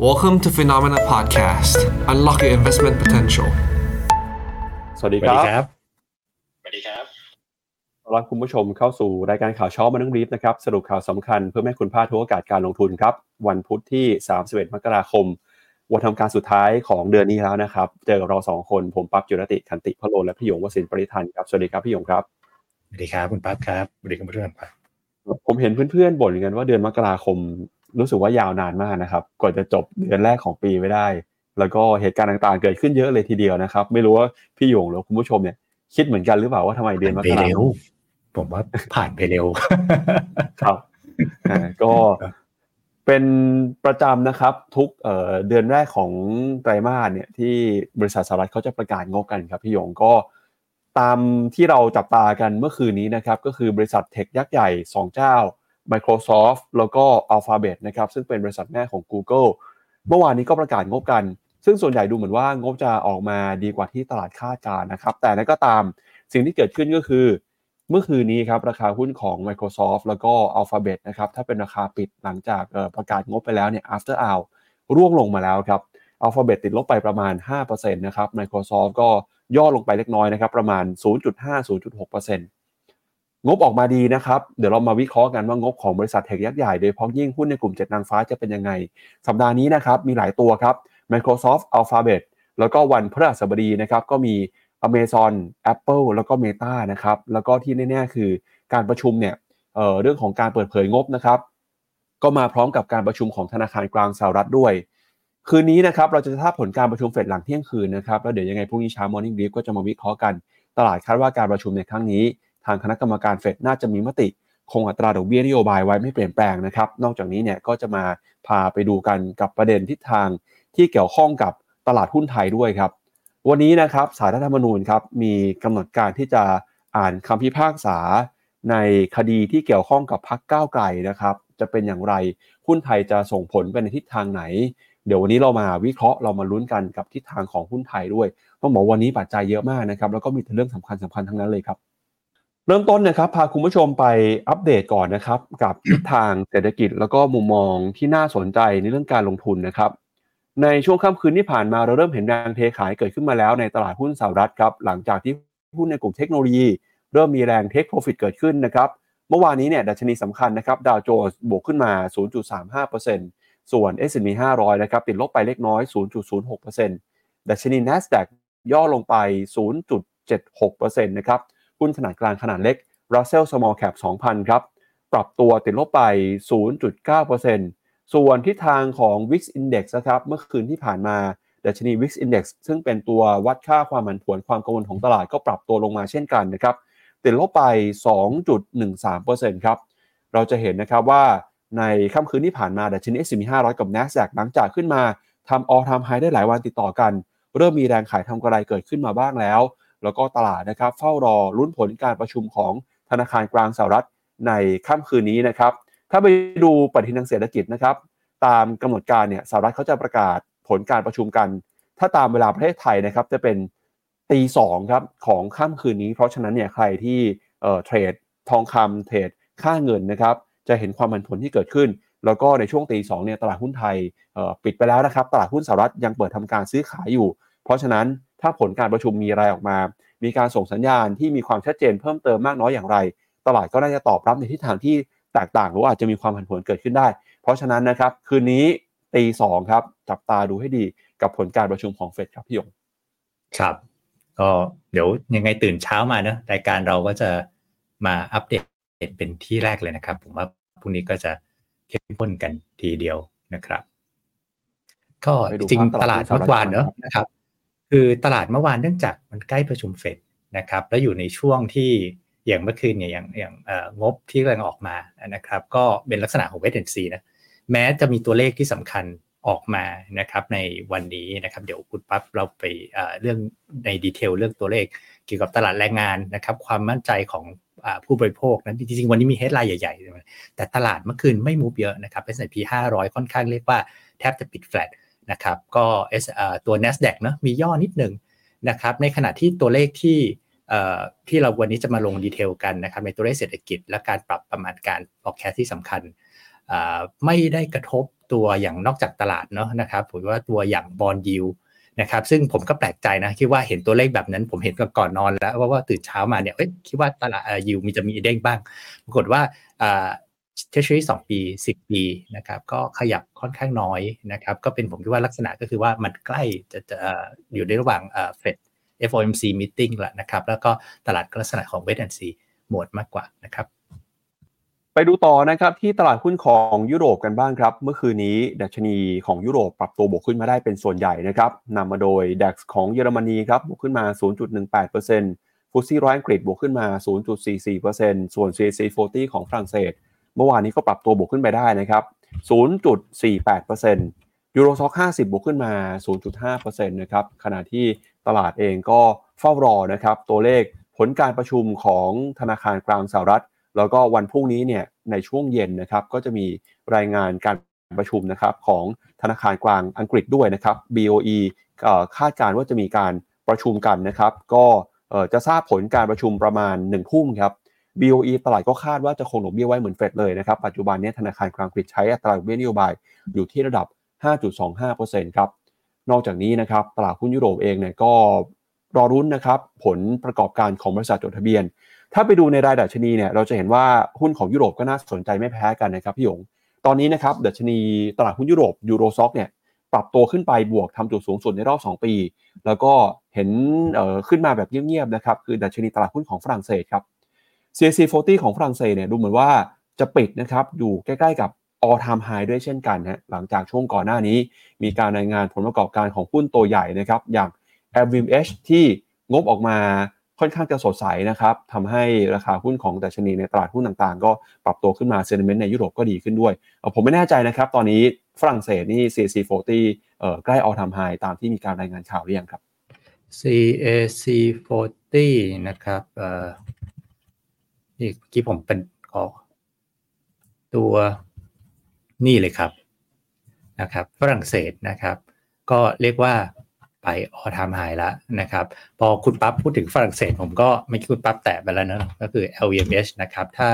Welcome to Phenomena Podcast. Unlock your investment potential. สวัสดีสควัสรัดีบครับ สวัสดีครับต้อนรับคุณผู้ชมเข้าสู่รายการข่าวเช้ามานั่งรีฟนะครับ สรุปข่าวสำคัญเพื่อไม่ให้คุณพลาดทุกโอกาสการลงทุนครับ วันพุธที่ 31 มกราคม วันทำการสุดท้ายของเดือนนี้แล้วนะครับ เจอกับเราสองคน ผมปั๊บจุรติขันติพะโลและพี่หยงวสินทร์ปริทันครับ สวัสดีครับพี่หยงครับ สวัสดีครับคุณปั๊บครับ สวัสดีคุณเพื่อนครับผมเห็นเพื่อนๆบ่นกันว่าเดือนมกราคม รู้สึกว่ายาวนานมากนะครับกว่าจะจบเดือนแรกของปีไม่ได้ แล้วก็เหตุการณ์ต่างๆ เกิดขึ้นเยอะเลยทีเดียวนะครับ ไม่รู้ว่าพี่หยงหรือคุณผู้ชมเนี่ยคิดเหมือนกันหรือเปล่าว่าทำไมเดือนมไปกราเร็ควมผมว่าผ่านไปเร็ว ครับอ่าก็เป็นประจำนะครับทุกเอ่อเดือนแรกของไตรมาสเนี่ยที่บริษัทสหรัฐเขาจะประกาศงบกันครับพี่หยงก็ตามที่เราจับตากันเมื่อคืนนี้นะครับ ก็คือบริษัทเทคยักษ์ใหญ่ 2 เจ้า Microsoft แล้วก็ Alphabet นะครับซึ่งเป็นบริษัทแม่ของ Google เมื่อวานนี้ก็ประกาศงบกัน ซึ่งส่วนใหญ่ดูเหมือนว่างบจะออกมาดีกว่าที่ตลาดคาดการนะครับแต่นั้นก็ตามสิ่งที่เกิดขึ้นก็คือ เมื่อคืนนี้ครับราคาหุ้นของ Microsoft แล้วก็ Alphabet นะครับถ้าเป็นราคาปิดหลังจากประกาศงบไปแล้วเนี่ย after hour ร่วงลงมาแล้วครับ Alphabet ติดลบไปประมาณ 5%นะครับ Microsoft ก็ย่อลงไปเล็กน้อยนะครับประมาณ 0.5-0.6% งบออกมาดีนะครับ เดี๋ยวเรามาวิเคราะห์กันว่างบของบริษัทเทคยักษ์ใหญ่ โดยเฉพาะยิ่งหุ้นในกลุ่ม7นางฟ้าจะเป็นยังไง สัปดาห์นี้นะครับ มีหลายตัวครับ Microsoft Alphabet แล้วก็วันพฤหัสบดีนะครับ ก็มี Amazon Apple แล้วก็ Meta นะครับ แล้วก็ที่แน่ๆคือการประชุมเนี่ยเเรื่องของการเปิดเผยงบนะครับ ก็มาพร้อมกับการประชุมของธนาคารกลางสหรัฐด้วย คืนนี้นะครับเราจะทราบผลการประชุมเฟดหลังเที่ยงคืนนะครับแล้วเดี๋ยวยังไงพรุ่งนี้เช้า Morning Brief ก็จะมาวิเคราะห์กัน ตลาดคาดว่าการประชุมในครั้งนี้ ทางคณะกรรมการเฟดน่าจะมีมติคงอัตราดอกเบี้ยนโยบายไว้ไม่เปลี่ยนแปลงนะครับ นอกจากนี้เนี่ยก็จะมาพาไปดูกันกับประเด็นทิศทางที่เกี่ยวข้องกับตลาดหุ้นไทยด้วยครับ วันนี้นะครับสารรัฐธรรมนูญครับมีกำหนดการที่จะอ่านคำพิพากษา ในคดีที่เกี่ยวข้องกับพักก้าวไกลนะครับ จะเป็นอย่างไรหุ้นไทยจะส่งผลไปในทิศทางไหน เดี๋ยววันนี้เรามาวิเคราะห์เรามาลุ้นกันกับทิศทางของหุ้นไทยด้วยต้องบอกวันนี้ปัจจัยเยอะมากนะครับแล้วก็มีแต่เรื่องสำคัญสำคัญทั้งนั้นเลยครับ เริ่มต้นนะครับพาคุณผู้ชมไปอัปเดตก่อนนะครับ กับทิศทางเศรษฐกิจแล้วก็มุมมองที่น่าสนใจในเรื่องการลงทุนนะครับ ในช่วงค่ำคืนที่ผ่านมาเราเริ่มเห็นแรงเทขายเกิดขึ้นมาแล้วในตลาดหุ้นสหรัฐครับหลังจากที่หุ้นในกลุ่มเทคโนโลยี เริ่มมีแรงเทคโปรฟิตเกิดขึ้นนะครับ เมื่อวานนี้เนี่ยดัชนีสำคัญนะครับดาวโจนส์บวกขึ้นมา 0.35%ส่วน S&P 500 นะครับติดลบไปเล็กน้อย 0.06%ดัชนี NASDAQ ย่อลงไป 0.76%นะครับ หุ้นขนาดกลางขนาดเล็ก Russell Small Cap 2,000 ครับ ปรับตัวติดลบไป 0.9%ส่วนทิศทางของ Wix Index นะครับ เมื่อคืนที่ผ่านมาดัชนี Wix Index ซึ่งเป็นตัววัดค่าความผันผวนความกังวลของตลาดก็ปรับตัวลงมาเช่นกันนะครับติดลบไป 2.13%ครับ เราจะเห็นนะครับว่าในค่ำคืนที่ผ่านมาดัชนี S&P 500 กับ NASDAQ หลังจากขึ้นมาทำ all time high ได้หลายวันติดต่อกัน เริ่มมีแรงขายทำกำไรเกิดขึ้นมาบ้างแล้ว แล้วก็ตลาดนะครับเฝ้ารอลุ้นผลการประชุมของธนาคารกลางสหรัฐในค่ำคืนนี้นะครับ ถ้าไปดูปฏิทินทางเศรษฐกิจนะครับ ตามกำหนดการเนี่ยสหรัฐเขาจะประกาศผลการประชุมกัน ถ้าตามเวลาประเทศไทยนะครับจะเป็นตีสองครับของค่ำคืนนี้ เพราะฉะนั้นเนี่ยใครที่เทรดทองคำเทรดค่าเงินนะครับจะเห็นความผันผวนที่เกิดขึ้น แล้วก็ในช่วงตีสองเนี่ยตลาดหุ้นไทยปิดไปแล้วนะครับ ตลาดหุ้นสหรัฐยังเปิดทำการซื้อขายอยู่ เพราะฉะนั้น ถ้าผลการประชุมมีอะไรออกมา มีการส่งสัญญาณที่มีความชัดเจนเพิ่มเติมมากน้อยอย่างไร ตลาดก็น่าจะตอบรับในทิศทางที่แตกต่างหรือว่าอาจจะมีความผันผวนเกิดขึ้นได้ เพราะฉะนั้นนะครับ คืนนี้ตีสองครับ จับตาดูให้ดีกับผลการประชุมของเฟดครับพี่หยงครับก็เดี๋ยวยังไงตื่นเช้ามาเนอะรายการเราก็จะมาอัปเดตเป็นที่แรกเลยนะครับ ผมว่าพรุ่งนี้ก็จะเข้มข้นกันทีเดียวนะครับ ก็ไปจดูริงภาพตๆตลาลาดดหุ้นสหรัฐเมื่อวานเนอะก่อนครับนะครับ คือตลาดเมื่อวานเนื่องจากมันใกล้ประชุมเฟดนะครับแล้วอยู่ในช่วงที่อย่างเมื่อคืนเนี่ยอย่างอย่างเอ่องบที่กำลังออกมานะครับก็เป็นลักษณะของเวทแอนซีนะแม้จะมีตัวเลขที่สำคัญออกมานะครับในวันนี้นะครับเดี๋ยวคุณปั๊บเราไปเอ่อเรื่องใน detail เรื่องตัวเลขเกี่ยวกับตลาดแรงงานนะครับความมั่นใจของผู้บริโภคนั้นจริงๆ วันนี้มี headline ใหญ่ๆ แต่ตลาดเมื่อคืนไม่ move เยอะนะครับ S&P 500 ค่อนข้างเรียกว่าแทบจะปิดแฟลต นะครับก็เออตัว NASDAQ เนอะมีย่อนิดหนึ่งนะครับในขณะที่ตัวเลขที่เอ่อที่เราวันนี้จะมาลง detail กันนะครับในตัวเลขเศรษฐกิจ และการปรับประมาณการ forecast ที่สำคัญอ่าไม่ได้กระทบตัวอย่างนอกจากตลาดเนาะนะครับผมว่าตัวอย่างบอลยิวนะครับซึ่งผมก็แปลกใจนะคิดว่าเห็นตัวเลขแบบนั้น ผมเห็นก่อนนอนแล้วว่าว่าตื่นเช้ามาเนี่ยคิดว่าตลาดยิวมีจะมีเด้งบ้าง ปรากฏว่า เทชรี่สองปีสิบปีนะครับก็ขยับค่อนข้างน้อยนะครับก็เป็นผมคิดว่าลักษณะก็คือว่ามันใกล้จะจะอยู่ในระหว่างเฟด FOMC meeting แล้วนะครับแล้วก็ตลาดลักษณะของ wait and see หมดมากกว่านะครับไปดูต่อนะครับที่ตลาดหุ้นของยุโรปกันบ้างครับ เมื่อคืนนี้ดัชนีของยุโรปปรับตัวบวกขึ้นมาได้เป็นส่วนใหญ่นะครับนำมาโดย DAX ของเยอรมนีครับบวกขึ้นมา 0.18%ฟุตซี่ร้อยอังกฤษบวกขึ้นมา 0.44%ส่วน CAC 40 ของฝรั่งเศส เมื่อวานนี้ก็ปรับตัวบวกขึ้นไปได้นะครับ 0.48%ยูโรซ็อก50 บวกขึ้นมา 0.5%นะครับขณะที่ตลาดเองก็เฝ้ารอนะครับตัวเลขผลการประชุมของธนาคารกลางสหรัฐ แล้วก็วันพรุ่งนี้เนี่ยในช่วงเย็นนะครับก็จะมีรายงานการประชุมนะครับของธนาคารกลางอังกฤษด้วยนะครับ BOE คาดการณ์ว่าจะมีการประชุมกันนะครับ ก็จะทราบผลการประชุมประมาณ1ทุ่มครับ BOE ตลาดก็คาดว่าจะคงดอกเบี้ยไว้เหมือนเฟดเลยนะครับ ปัจจุบันนี้ธนาคารกลางอังกฤษใช้อัตราดอกเบี้ยนโยบายอยู่ที่ระดับ 5.25%ครับ นอกจากนี้นะครับตลาดหุ้นยุโรปเองเนี่ยก็รอรุ้นนะครับผลประกอบการของบริษัทจดทะเบียน ถ้าไปดูในรายดัชนีเนี่ยเราจะเห็นว่าหุ้นของยุโรปก็น่าสนใจไม่แพ้กันนะครับพี่หยง ตอนนี้นะครับดัชนีตลาดหุ้นยุโรปยูโรซ็อกเนี่ยปรับตัวขึ้นไปบวกทำจุดสูงสุดในรอบ 2 ปี แล้วก็เห็นขึ้นมาแบบเงียบๆนะครับ คือดัชนีตลาดหุ้นของฝรั่งเศสครับ CAC 40 ของฝรั่งเศสเนี่ยดูเหมือนว่าจะปิดนะครับอยู่ใกล้ๆกับ all time high ด้วยเช่นกันฮะหลังจากช่วงก่อนหน้านี้ มีการรายงานผลประกอบการของหุ้นตัวใหญ่นะครับอย่าง LVMH ที่งบออกมาค่อนข้างจะสดใสนะครับทำให้ราคาหุ้นของดัชนีในตลาดหุ้นต่างๆ ก็ปรับตัวขึ้นมาเซนิเมนต์ในยุโรปก็ดีขึ้นด้วย ผมไม่แน่ใจนะครับ ตอนนี้ฝรั่งเศสนี่ CAC 40เอ่อใกล้ออทำไฮตามที่มีการรายงานข่าวหรือยังครับ CAC 40นะครับเอ่อ นี่เมื่อกี้ผมเป็นขอตัวนี่เลยครับนะครับฝรั่งเศสนะครับ ก็เรียกว่าไปออทามไฮแล้วนะครับ พอคุณปั๊บพูดถึงฝรั่งเศส ผมก็ไม่คิดคุณปั๊บแตะไปแล้วนะก็คือ LVMH นะครับ ถ้า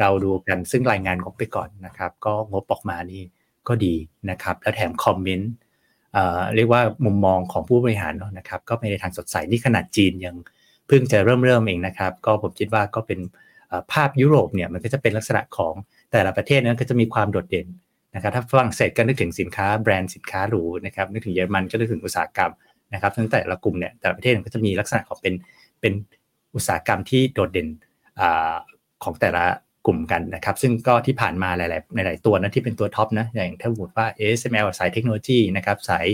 เราดูกันซึ่งรายงานงบไปก่อนนะครับ ก็งบออกมานี่ก็ดีนะครับ แล้วแถมคอมเมนต์เรียกว่ามุมมองของผู้บริหารนะครับ ก็ไปในทางสดใสนี่ขนาดจีนยังเพิ่งจะเริ่มเริ่มเองนะครับ ก็ผมคิดว่าก็เป็น ภาพยุโรปเนี่ยมันก็จะเป็นลักษณะของแต่ละประเทศนั้นก็จะมีความโดดเด่นนะครับถ้าฝรั่งเศสก็นึกถึงสินค้าแบรนด์สินค้าหรูนะครับนึกถึงเยอรมันก็นึกถึงอุตสาหกรรมนะครับทั้งแต่ละกลุ่มเนี่ยแต่ละประเทศก็จะมีลักษณะของเป็นเป็นอุตสาหกรรมที่โดดเด่นอของแต่ละกลุ่มกันนะครับซึ่งก็ที่ผ่านมาหลาย ๆ หลาย ๆ ตัวนะที่เป็นตัว top นะอย่างถ้าพูดว่า ASML สายเทคโนโลยีนะครับสาย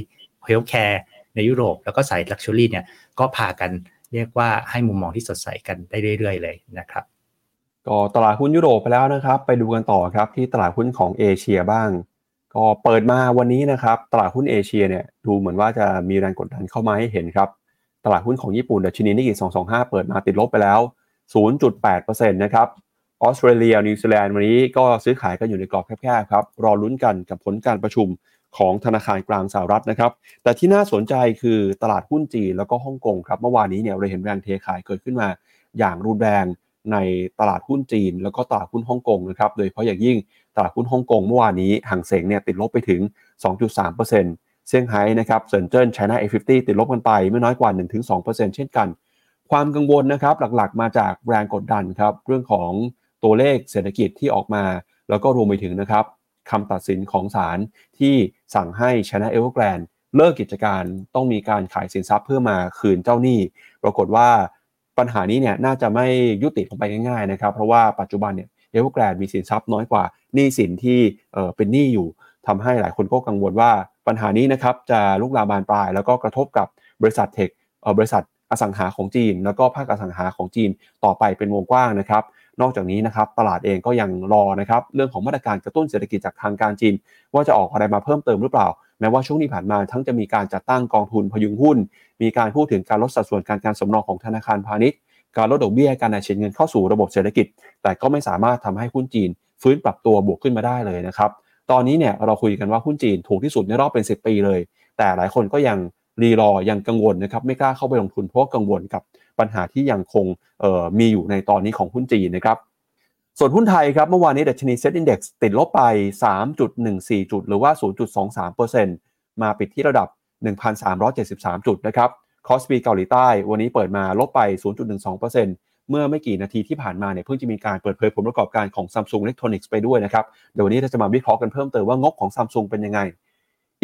healthcare ในยุโรป แล้วก็สาย luxury เนี่ยก็พากันเรียกว่าให้มุมมองที่สดใสกันได้เรื่อย ๆ เลยนะครับ ก็ตลาดหุ้นยุโรปไปแล้วนะครับ ไปดูกันต่อครับที่ตลาดหุ้นของเอเชียบ้าง ก็เปิดมาวันนี้นะครับ ตลาดหุ้นเอเชียเนี่ยดูเหมือนว่าจะมีแรงกดดันเข้ามาให้เห็นครับ ตลาดหุ้นของญี่ปุ่นดัชนีนิกเกอิ225 เปิดมาติดลบไปแล้ว 0.8%นะครับออสเตรเลียนิวซีแลนด์วันนี้ก็ซื้อขายกันอยู่ในกรอบแคบๆครับรอลุ้นกันกับผลการประชุมของธนาคารกลางสหรัฐนะครับ แต่ที่น่าสนใจคือตลาดหุ้นจีนแล้วก็ฮ่องกงครับ เมื่อวานนี้เนี่ยเราเห็นแรงเทขายเกิดขึ้นมาอย่างรุนแรง ในตลาดหุ้นจีน แล้วก็ตลาดหุ้นฮ่องกงนะครับโดยเฉพาะอย่างยิ่งตลาดหุ้นฮ่องกงเมื่อวานนี้ฮั่งเส็งเนี่ยติดลบไปถึง 2.3%เซี่ยงไฮ้นะครับเซินเจิ้นไชน่า A50 ติดลบกันไปไม่น้อยกว่า 1-2%เช่นกัน ความกังวลนะครับหลักๆ มาจากแรงกดดันครับเรื่องของตัวเลขเศรษฐกิจที่ออกมา แล้วก็รวมไปถึงนะครับคำตัดสินของศาลที่สั่งให้ China Evergrande เลิกกิจการต้องมีการขายสินทรัพย์เพื่อมาคืนเจ้าหนี้ ปรากฏว่า ปัญหานี้เนี่ยน่าจะไม่ยุติลงไปง่ายๆนะครับ เพราะว่าปัจจุบันเนี่ยเอเวอร์แกรนมีสินทรัพย์น้อยกว่าหนี้สินที่เออเป็นหนี้อยู่ทำให้หลายคนก็กังวลว่าปัญหานี้นะครับจะลุกลามบานปลาย แล้วก็กระทบกับบริษัทเทคเออบริษัทอสังหาของจีน แล้วก็ภาคอสังหาของจีนต่อไปเป็นวงกว้างนะครับ นอกจากนี้นะครับตลาดเองก็ยังรอนะครับเรื่องของมาตรการกระตุ้นเศรษฐกิจจากทางการจีน ว่าจะออกอะไรมาเพิ่มเติมหรือเปล่าแม้ว่าช่วงที่ผ่านมาทั้งจะมีการจัดตั้งกองทุนพยุงหุ้น มีการพูดถึงการลดสัดส่วนการการสำรองของธนาคารพาณิชย์ การลดดอกเบี้ยการนำเชิญเงินเข้าสู่ระบบเศรษฐกิจ แต่ก็ไม่สามารถทำให้หุ้นจีน ฟื้นปรับตัวบวกขึ้นมาได้เลยนะครับตอนนี้เนี่ยเราคุยกันว่าหุ้นจีนถูกที่สุดในรอบเป็น 10 ปีเลย แต่หลายคนก็ยังรีรอยังกังวลนะครับไม่กล้าเข้าไปลงทุนเพราะกังวลกับ ปัญหาที่ยังคงมีอยู่ในตอนนี้ของหุ้นจีนนะครับส่วนหุ้นไทยครับเมื่อวานนี้ดัชนี SET Index ติดลบไป 3.14 จุด หรือว่า 0.23%มาปิดที่ระดับ 1,373 จุดนะครับ KOSPI เกาหลีใต้ วันนี้เปิดมาลบไป 0.12%เมื่อไม่กี่นาทีที่ผ่านมาเนี่ยเพิ่งจะมีการเปิดเผยผลประกอบการของ Samsung Electronics ไปด้วยนะครับ เดี๋ยววันนี้เราจะมาวิเคราะห์กันเพิ่มเติมว่างบของ Samsung เป็นยังไง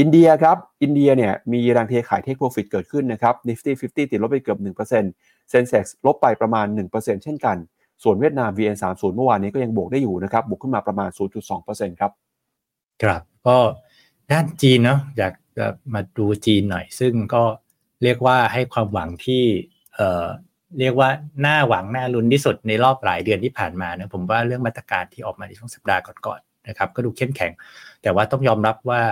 อินเดียครับอินเดียเนี่ยมีแรงเทขายเทคโปรฟิตเกิดขึ้นนะครับ Nifty 50 ติดลบไปเกือบ 1% Sensex ลบไปประมาณ 1%เช่นกัน ส่วนเวียดนาม VN30 เมื่อวานนี้ก็ยังบวกได้อยู่นะครับบวกขึ้นมาประมาณ 0.2%ครับครับก็ด้านจีนเนาะอยากจะมาดูจีนหน่อย ซึ่งก็เรียกว่าให้ความหวังที่เอ่อเรียกว่าหน้าหวังหน้าลุ้นที่สุดในรอบหลายเดือนที่ผ่านมานะผมว่าเรื่องมาตรการที่ออกมาในช่วงสัปดาห์ก่อนๆนะครับก็ดูเข้มแข็ง แต่ว่าต้องยอมรับว่า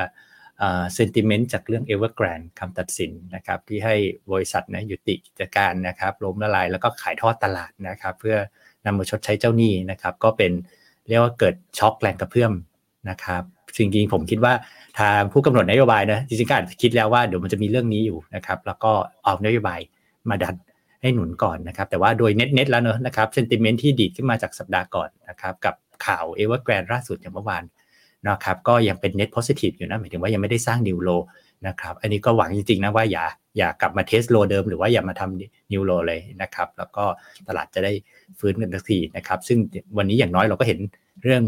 เซนติเมนต์จากเรื่อง Evergrande คำตัดสินนะครับที่ให้บริษัทนะยุติกิจการนะครับล้มละลายแล้วก็ขายทอดตลาดนะครับเพื่อนำมาชดใช้เจ้าหนี้นะครับก็เป็นเรียกว่าเกิดช็อคแรงกระเพื่อมนะครับจริงๆผมคิดว่าทางผู้กำหนดนโยบายนะจริงๆก็อาจจะคิดแล้วว่าเดี๋ยวมันจะมีเรื่องนี้อยู่นะครับแล้วก็ออกนโยบายมาดันให้หนุนก่อนนะครับแต่ว่าโดยเน็ตๆแล้วเนอะนะครับ sentiment ที่ดีดขึ้นมาจากสัปดาห์ก่อนนะครับกับข่าวเอเวอร์แกรนล่าสุดอย่างเมื่อวาน นะครับก็ยังเป็น net positive อยู่นะหมายถึงว่ายังไม่ได้สร้าง new low นะครับอันนี้ก็หวังจริงๆนะว่าอย่าอย่ากลับมา test low เดิมหรือว่าอย่ามาทำ new low เลยนะครับแล้วก็ตลาดจะได้ฟื้นกันทันทีนะครับซึ่งวันนี้อย่างน้อยเราก็เห็นเรื่อง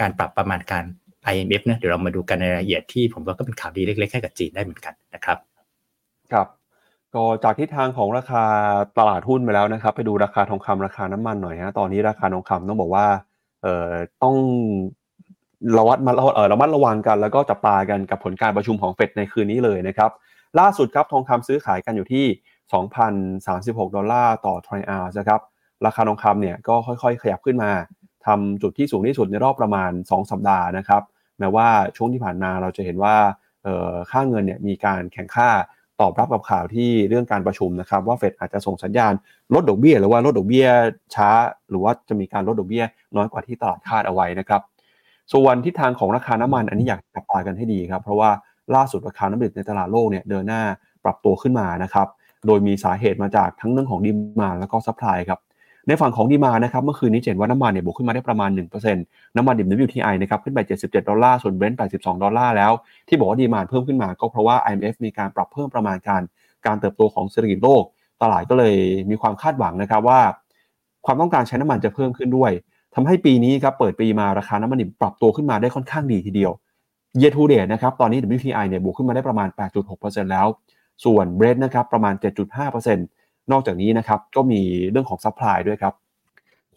การปรับประมาณการ IMF นะเดี๋ยวเรามาดูกันในรายละเอียดที่ผมว่าก็เป็นข่าวดีเล็กๆให้กับจีนได้เหมือนกันนะครับครับก็จากทิศทางของราคาตลาดหุ้นไปแล้วนะครับ ไปดูราคาทองคำราคาน้ำมันหน่อยฮะตอนนี้ราคาทองคำต้องบอกว่าเอ่อต้อง ระวัดมาเอ่อระมัดระวังกัน แล้วก็จับตากันกับผลการประชุมของเฟดในคืนนี้เลยนะครับ ล่าสุดครับทองคำซื้อขายกันอยู่ที่ 2,036 ดอลลาร์ต่อทรัลล์นะครับ ราคาทองคำเนี่ยก็ค่อยๆ ขยับขึ้นมาทำจุดที่สูงที่สุดในรอบประมาณ 2 สัปดาห์นะครับ แม้ว่าช่วงที่ผ่านมาเราจะเห็นว่าค่าเงินเนี่ยมีการแข่งค่าตอบรับกับข่าวที่เรื่องการประชุมนะครับ ว่าเฟดอาจจะส่งสัญญาณลดดอกเบี้ย หรือว่าลดดอกเบี้ยช้า หรือว่าจะมีการลดดอกเบี้ยน้อยกว่าที่ตลาดคาดเอาไว้นะครับ ส่วนทิศทางของราคาน้ำมันอันนี้อยากจับตากันให้ดีครับ เพราะว่าล่าสุดราคาน้ำมันในตลาดโลกเนี่ยเดินหน้าปรับตัวขึ้นมานะครับ โดยมีสาเหตุมาจากทั้งเรื่องของ demand แล้วก็ supply ครับ ในฝั่งของ demand นะครับเมื่อคืนนี้เห็นว่าน้ำมันเนี่ยบวกขึ้นมาได้ประมาณ 1%น้ำมันดิบ WTI นะครับขึ้นไป 77 ดอลลาร์ ส่วน Brent 82 ดอลลาร์แล้ว ที่บอกว่า demand เพิ่มขึ้นมาก็เพราะว่า IMF มีการปรับเพิ่มประมาณการ การเติบโตของเศรษฐกิจโลก ตลาดก็เลยมีความคาดหวังนะครับว่า ความต้องการใช้น้ำมันจะเพิ่มขึ้นด้วย ทำให้ปีนี้ครับเปิดปีมาราคาน้ำมันดิบปรับตัวขึ้นมาได้ค่อนข้างดีทีเดียว year to date นะครับตอนนี้ WTI เนี่ยบวกขึ้นมาได้ประมาณ 8.6%แล้ว ส่วน Brent นะครับประมาณ 7.5%นอกจากนี้นะครับก็มีเรื่องของ supply ด้วยครับ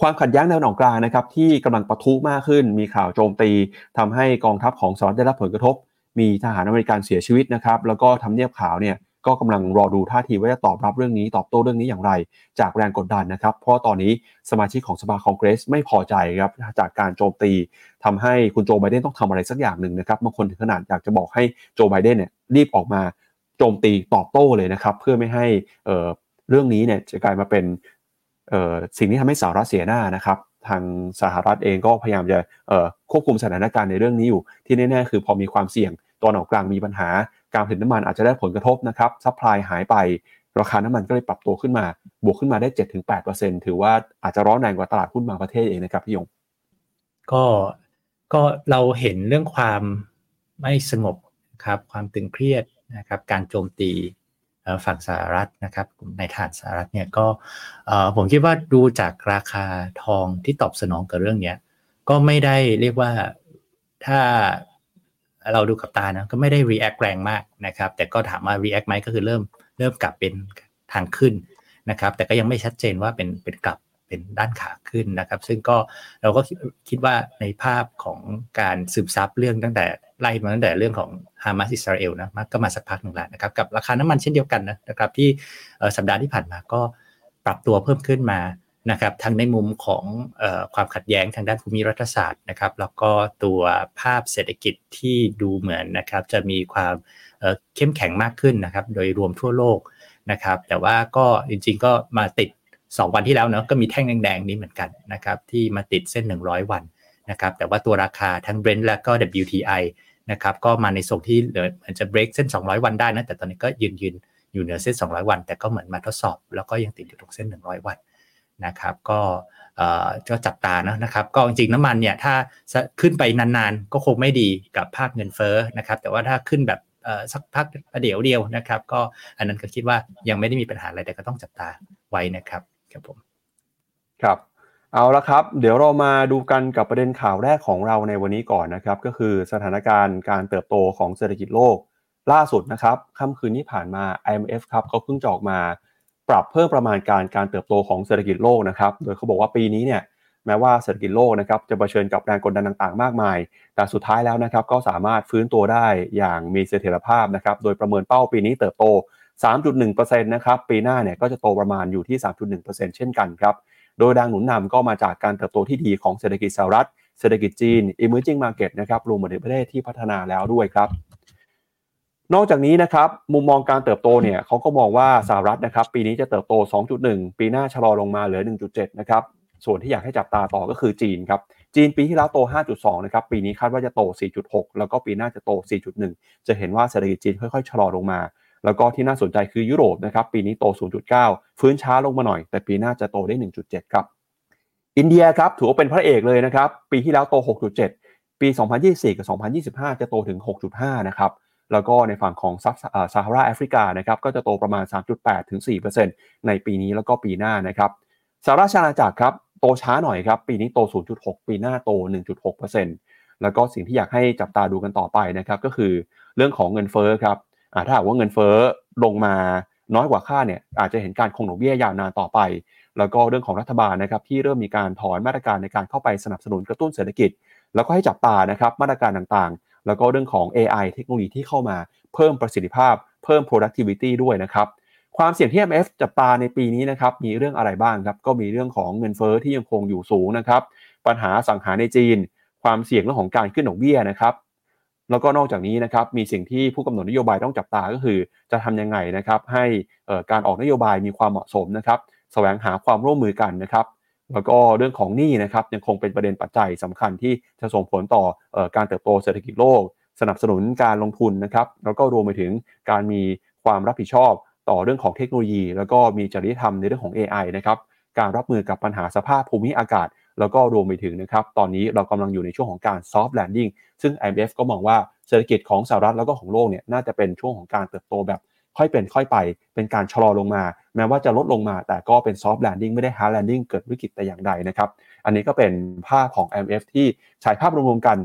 ความขัดแย้งตะวันออกกลางนะครับที่กำลังปะทุมากขึ้น มีข่าวโจมตีทำให้กองทัพของสหรัฐได้รับผลกระทบ มีทหารอเมริกันเสียชีวิตนะครับแล้วก็ทำเนียบขาวเนี่ย ก็กำลังรอดูท่าทีว่าจะตอบรับเรื่องนี้ตอบโต้เรื่องนี้อย่างไร จากแรงกดดันนะครับ เพราะตอนนี้สมาชิกของสภาคองเกรสไม่พอใจครับจากการโจมตีทำให้คุณโจไบเดนต้องทำอะไรสักอย่างหนึ่งนะครับบางคนถึงขนาดอยากจะบอกให้โจไบเดนเนี่ยรีบออกมาโจมตีตอบโต้เลยนะครับ เพื่อไม่ให้เรื่องนี้เนี่ยจะกลายมาเป็นสิ่งที่ทำให้สหรัฐเสียหน้านะครับทางสหรัฐเองก็พยายามจะควบคุมสถานการณ์ในเรื่องนี้อยู่ ที่แน่ๆคือพอมีความเสี่ยงตะวันออกกลางมีปัญหา การผลิตน้ำมันอาจจะได้ผลกระทบนะครับ supply หายไปราคาน้ำมันก็เลยปรับตัวขึ้นมา บวกขึ้นมาได้ 7-8%ถือว่าอาจจะร้อนแรงกว่าตลาดหุ้นบางประเทศเองนะครับพี่ยงก็ก็เราเห็นเรื่องความไม่สงบครับความตึงเครียดนะครับการโจมตีฝั่งสหรัฐนะครับในฐานสหรัฐเนี่ยก็ผมคิดว่าดูจากราคาทองที่ตอบสนองกับเรื่องนี้ก็ไม่ได้เรียกว่าถ้า เราดูกับตานะก็ไม่ได้ react แรงมากนะครับ แต่ก็ถามว่า react ไหมก็คือเริ่มเริ่มกลับเป็นทางขึ้นนะครับ แต่ก็ยังไม่ชัดเจนว่าเป็นเป็นกลับเป็นด้านขาขึ้นนะครับ ซึ่งก็เราก็คิดว่าในภาพของการซึมซับเรื่องตั้งแต่ไล่มาตั้งแต่เรื่องของฮามาสอิสราเอลนะก็มาสักพักหนึ่งแล้วนะครับ กับราคาน้ำมันเช่นเดียวกันนะครับที่สัปดาห์ที่ผ่านมาก็ปรับตัวเพิ่มขึ้นมา นะครับทั้งในมุมของอความขัดแย้งทางด้านภูมิรัฐศาสตร์นะครับ แล้วก็ตัวภาพเศรษฐกิจที่ดูเหมือนนะครับ จะมีความเข้มแข็งมากขึ้นนะครับ โดยรวมทั่วโลกนะครับ แต่ว่าก็จริงๆก็มาติด 2 วันที่แล้วเนาะก็มีแท่งแดงๆนี้เหมือนกันนะครับที่มาติดเส้น 100 วันนะครับ แต่ว่าตัวราคาทั้ง Brent และก็ WTI นะครับก็มาในส่งที่เหมือนจะ break เส้น 200 วันได้นะแต่ตอนนี้ก็ยืนยืนอยู่เหนือเส้น 200 วัน แต่ก็เหมือนมาทดสอบ แล้วก็ยังติดอยู่ตรงเส้น 100 วัน นะครับ ก็ก็จับตาเนะนะครับ ก็จริงน้ำมันเนี่ยถ้าขึ้นไปนานๆ ก็คงไม่ดีกับภาพเงินเฟ้อนะครับ แต่ว่าถ้าขึ้นแบบสักพักเดี๋ยวเดียวนะครับ ก็อันนั้นก็คิดว่ายังไม่ได้มีปัญหาอะไรแต่ก็ต้องจับตาไว้นะครับครับผมครับเอาละครับ เดี๋ยวเรามาดูกันกับประเด็นข่าวแรกของเราในวันนี้ก่อนนะครับ ก็คือสถานการณ์การเติบโตของเศรษฐกิจโลก ล่าสุดนะครับค่ำคืนที่ผ่านมา IMF ครับเขาเพิ่งจอกมา ปรับเพิ่มประมาณการการเติบโตของเศรษฐกิจโลกนะครับ โดยเขาบอกว่าปีนี้เนี่ยแม้ว่าเศรษฐกิจโลกนะครับจะเผชิญกับแรงกดดันต่างๆ มากมาย แต่สุดท้ายแล้วนะครับก็สามารถฟื้นตัวได้อย่างมีเสถียรภาพนะครับ โดยประเมินเป้าปีนี้เติบโต 3.1%นะครับปีหน้าเนี่ยก็จะโตประมาณอยู่ที่ 3.1%เช่นกันครับ โดยดังหนุนนำก็มาจากการเติบโตที่ดีของเศรษฐกิจสหรัฐ เศรษฐกิจจีน emerging market นะครับรวมถึงประเทศที่พัฒนาแล้วด้วยครับ นอกจากนี้นะครับมุมมองการเติบโตเนี่ยเขาก็มองว่าสหรัฐนะครับปีนี้จะเติบโต 2.1 ปีหน้าชะลอลงมาเหลือ 1.7 นะครับส่วนที่อยากให้จับตาต่อก็คือจีนครับจีนปีที่แล้วโต 5.2 นะครับ ปีนี้คาดว่าจะโต 4.6 แล้วก็ปีหน้าจะโต 4.1 จะเห็นว่าเศรษฐกิจจีนค่อยๆ ชะลอลงมา แล้วก็ที่น่าสนใจคือยุโรปนะครับ ปีนี้โต 0.9 ฟื้นช้าลงมาหน่อย แต่ปีหน้าจะโตได้ 1.7 ครับ อินเดียครับถือว่าเป็นพระเอกเลยนะครับ ปีที่แล้วโต 6.7 ปี 2024 กับ 2025 จะโตถึง 6.5 นะครับ แล้วก็ในฝั่งของซับซาฮาราแอฟริกานะครับก็จะโตประมาณ 3.8ถึง4%ในปีนี้แล้วก็ปีหน้านะครับสหราชอาณาจักรครับโตช้าหน่อยครับปีนี้โต 0.6 ปีหน้าโต 1.6%แล้วก็สิ่งที่อยากให้จับตาดูกันต่อไปนะครับก็คือเรื่องของเงินเฟ้อครับถ้าหากว่าเงินเฟ้อลงมาน้อยกว่าค่าเนี่ยอาจจะเห็นการคงดอกเบี้ยยาวนานต่อไป แล้วก็เรื่องของรัฐบาลนะครับที่เริ่มมีการถอนมาตรการในการเข้าไปสนับสนุนกระตุ้นเศรษฐกิจ แล้วก็ให้จับตานะครับมาตรการต่างๆ แล้วก็เรื่องของ AI เทคโนโลยีที่เข้ามาเพิ่มประสิทธิภาพ เพิ่ม productivity ด้วยนะครับความเสี่ยงที่ MF จับตาในปีนี้นะครับมีเรื่องอะไรบ้างครับก็มีเรื่องของเงินเฟอ้อที่ยังคงอยู่สูงนะครับปัญหาสังหารในจีน ความเสี่ยงเรื่องของการขึ้นดอกเบี้ยนะครับแล้วก็นอกจากนี้นะครับมีสิ่งที่ผู้กำหนดนโยบายต้องจับตาก็คือ จะทำยังไงนะครับให้การออกนโยบายมีความเหมาะสมนะครับแสวงหาความร่วมมือกันนะครับ แล้วก็เรื่องของหนี้นะครับยังคงเป็นประเด็นปัจจัยสำคัญที่จะส่งผลต่ออการเติบโตเศรษฐกิจโลก สนับสนุนการลงทุนนะครับแล้วก็รวมไปถึงการมีความรับผิดชอบต่อเรื่องของเทคโนโลยี แล้วก็มีจริยธรรมในเรื่องของ AI นะครับการรับมือกับปัญหาสภาพภูมิอากาศ แล้วก็รวมไปถึงนะครับตอนนี้เรากำลังอยู่ในช่วงของการ soft landing ซึ่ง IMF ก็มองว่าเศรษฐกิจของสหรัฐแล้วก็ของโลกเนี่ยน่าจะเป็นช่วงของการเติบโตแบบ ค่อยเป็นค่อยไป เป็นการชะลอลงมา แม้ว่าจะลดลงมา แต่ก็เป็น soft landing ไม่ได้ hard landing เกิดวิกฤตแต่อย่างใดนะครับ อันนี้ก็เป็นภาพของ MF ที่ฉายภาพรวมๆกัน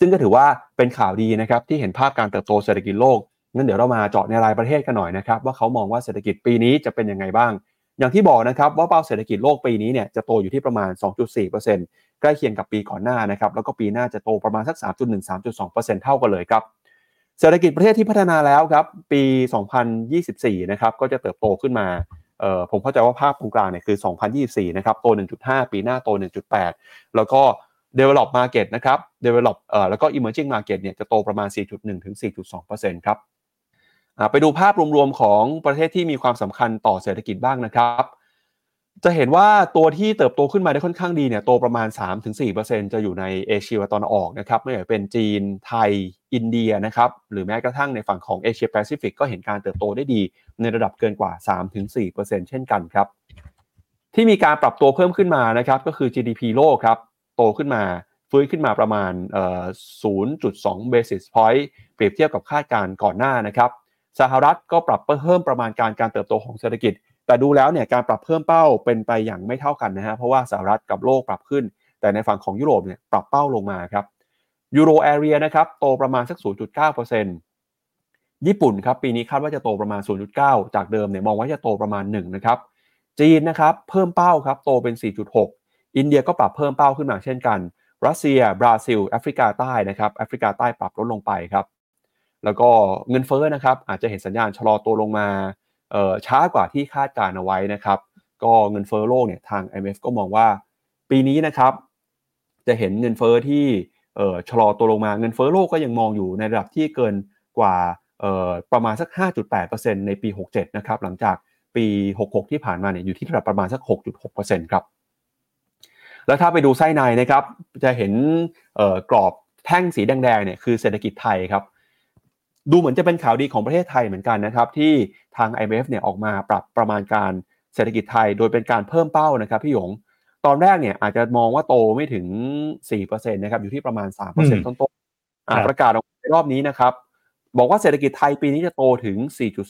ซึ่งก็ถือว่าเป็นข่าวดีนะครับที่เห็นภาพการเติบโตเศรษฐกิจโลกงั้นเดี๋ยวเรามาเจาะในรายประเทศกันหน่อยนะครับว่าเขามองว่าเศรษฐกิจปีนี้จะเป็นยังไงบ้าง อย่างที่บอกนะครับว่าเป้าเศรษฐกิจโลกปีนี้เนี่ยจะโตอยู่ที่ประมาณ 2.4%ใกล้เคียงกับปีก่อนหน้านะครับแล้วก็ปีหน้าจะโตประมาณสัก 3.1-3.2%เท่ากันเลยครับ เศรษฐกิจประเทศที่พัฒนาแล้วครับปี 2024 นะครับก็จะเติบโตขึ้นมาผมเข้าใจว่าภาพตรงกลางเนี่ยคือ 2024 นะครับโต 1.5 ปีหน้าโต 1.8 แล้วก็ develop market นะครับ develop เอ่อแล้วก็ emerging market เนี่ยจะโตประมาณ 4.1 ถึง 4.2%ครับไปดูภาพรวมๆของประเทศที่มีความสำคัญต่อเศรษฐกิจบ้างนะครับ จะเห็นว่าตัวที่เติบโตขึ้นมาได้ค่อนข้างดีเนี่ยโตประมาณ 3-4%จะอยู่ในเอเชียตอนออกนะครับไม่ว่าเป็นจีนไทย อินเดียนะครับหรือแม้กระทั่งในฝั่งของเอเชียแปซิฟิกก็เห็นการเติบโตได้ดีในระดับเกินกว่า 3-4%เช่นกันครับ ที่มีการปรับตัวเพิ่มขึ้นมานะครับก็คือ GDP โลกครับโตขึ้นมาฟื้นขึ้นมาประมาณ 0.2 basis point เปรียบเทียบกับคาดการณ์ก่อนหน้านะครับสหรัฐก็ปรับเพิ่มประมาณการการเติบโตของเศรษฐกิจ แต่ดูแล้วเนี่ยการปรับเพิ่มเป้าเป็นไปอย่างไม่เท่ากันนะฮะเพราะว่าสหรัฐกับโลกปรับขึ้น แต่ในฝั่งของยุโรปเนี่ยปรับเป้าลงมาครับยูโรแอเรียนะครับโตประมาณสัก 0.9%ญี่ปุ่นครับปีนี้คาดว่าจะโตประมาณ 0.9 จากเดิมเนี่ยมองว่าจะโตประมาณ1นะครับจีนนะครับเพิ่มเป้าครับโตเป็น 4.6 อินเดียก็ปรับเพิ่มเป้าขึ้นมาเช่นกัน รัสเซีย บราซิลแอฟริกาใต้นะครับแอฟริกาใต้ปรับลดลงไปครับแล้วก็เงินเฟ้อนะครับอาจจะเห็นสัญญาณชะลอตัวลงมา ช้ากว่าที่คาดการเอาไว้นะครับ ก็เงินเฟ้อโลกเนี่ยทาง IMF ก็มองว่าปีนี้นะครับ จะเห็นเงินเฟ้อที่ชะลอตัวลงมาเงินเฟ้อโลกก็ยังมองอยู่ในระดับที่เกินกว่าประมาณสัก 5.8%ในปี 67 นะครับ หลังจากปี 66 ที่ผ่านมาเนี่ยอยู่ที่ระดับประมาณสัก 6.6%ครับ แล้วถ้าไปดูไส้ในนะครับ จะเห็นกรอบแท่งสีแดงๆเนี่ยคือเศรษฐกิจไทยครับ ดูเหมือนจะเป็นข่าวดีของประเทศไทยเหมือนกันนะครับ ที่ทาง IMF เนี่ยออกมาปรับประมาณการเศรษฐกิจไทย โดยเป็นการเพิ่มเป้านะครับพี่หยง ตอนแรกเนี่ยอาจจะมองว่าโตไม่ถึง 4%นะครับอยู่ที่ประมาณ 3%ต้นๆอ่าครับประกาศออกมาในรอบนี้นะครับ บอกว่าเศรษฐกิจไทยปีนี้จะโตถึง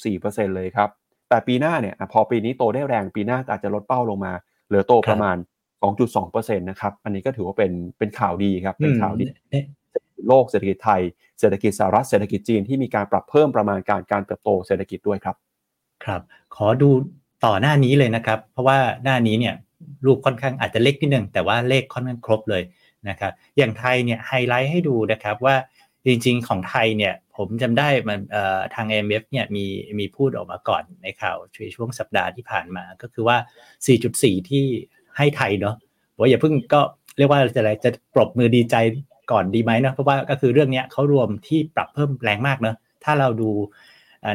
4.4%เลยครับ แต่ปีหน้าเนี่ยอะพอปีนี้โตได้แรงปีหน้าอาจจะลดเป้าลงมา เหลือโตประมาณ2.2%นะครับ อันนี้ก็ถือว่าเป็นเป็นข่าวดีครับ เป็นข่าวดีอืม โลกเศรษฐกิจไทย เศรษฐกิจสหรัฐเศรษฐกิจจีนที่มีการปรับเพิ่มประมาณการการเติบโตเศรษฐกิจด้วยครับ ครับ ขอดูต่อหน้านี้เลยนะครับ เพราะว่าหน้านี้เนี่ยรูปค่อนข้างอาจจะเล็กนิดนึงแต่ว่าเลขค่อนข้างครบเลยนะครับ อย่างไทยเนี่ยไฮไลท์ให้ดูนะครับว่าจริงๆ ของไทยเนี่ยผมจำได้มันเอ่อทาง IMF เนี่ยมีมีพูดออกมาก่อนในข่าวช่วงสัปดาห์ที่ผ่านมาก็คือว่า 4.4 ที่ให้ไทยเนาะว่าอย่าเพิ่งก็เรียกว่าจะอะไรจะปรบมือดีใจ ก่อนดีไหมเนาะเพราะว่าก็คือเรื่องนี้เขารวมที่ปรับเพิ่มแรงมากเนาะถ้าเราดู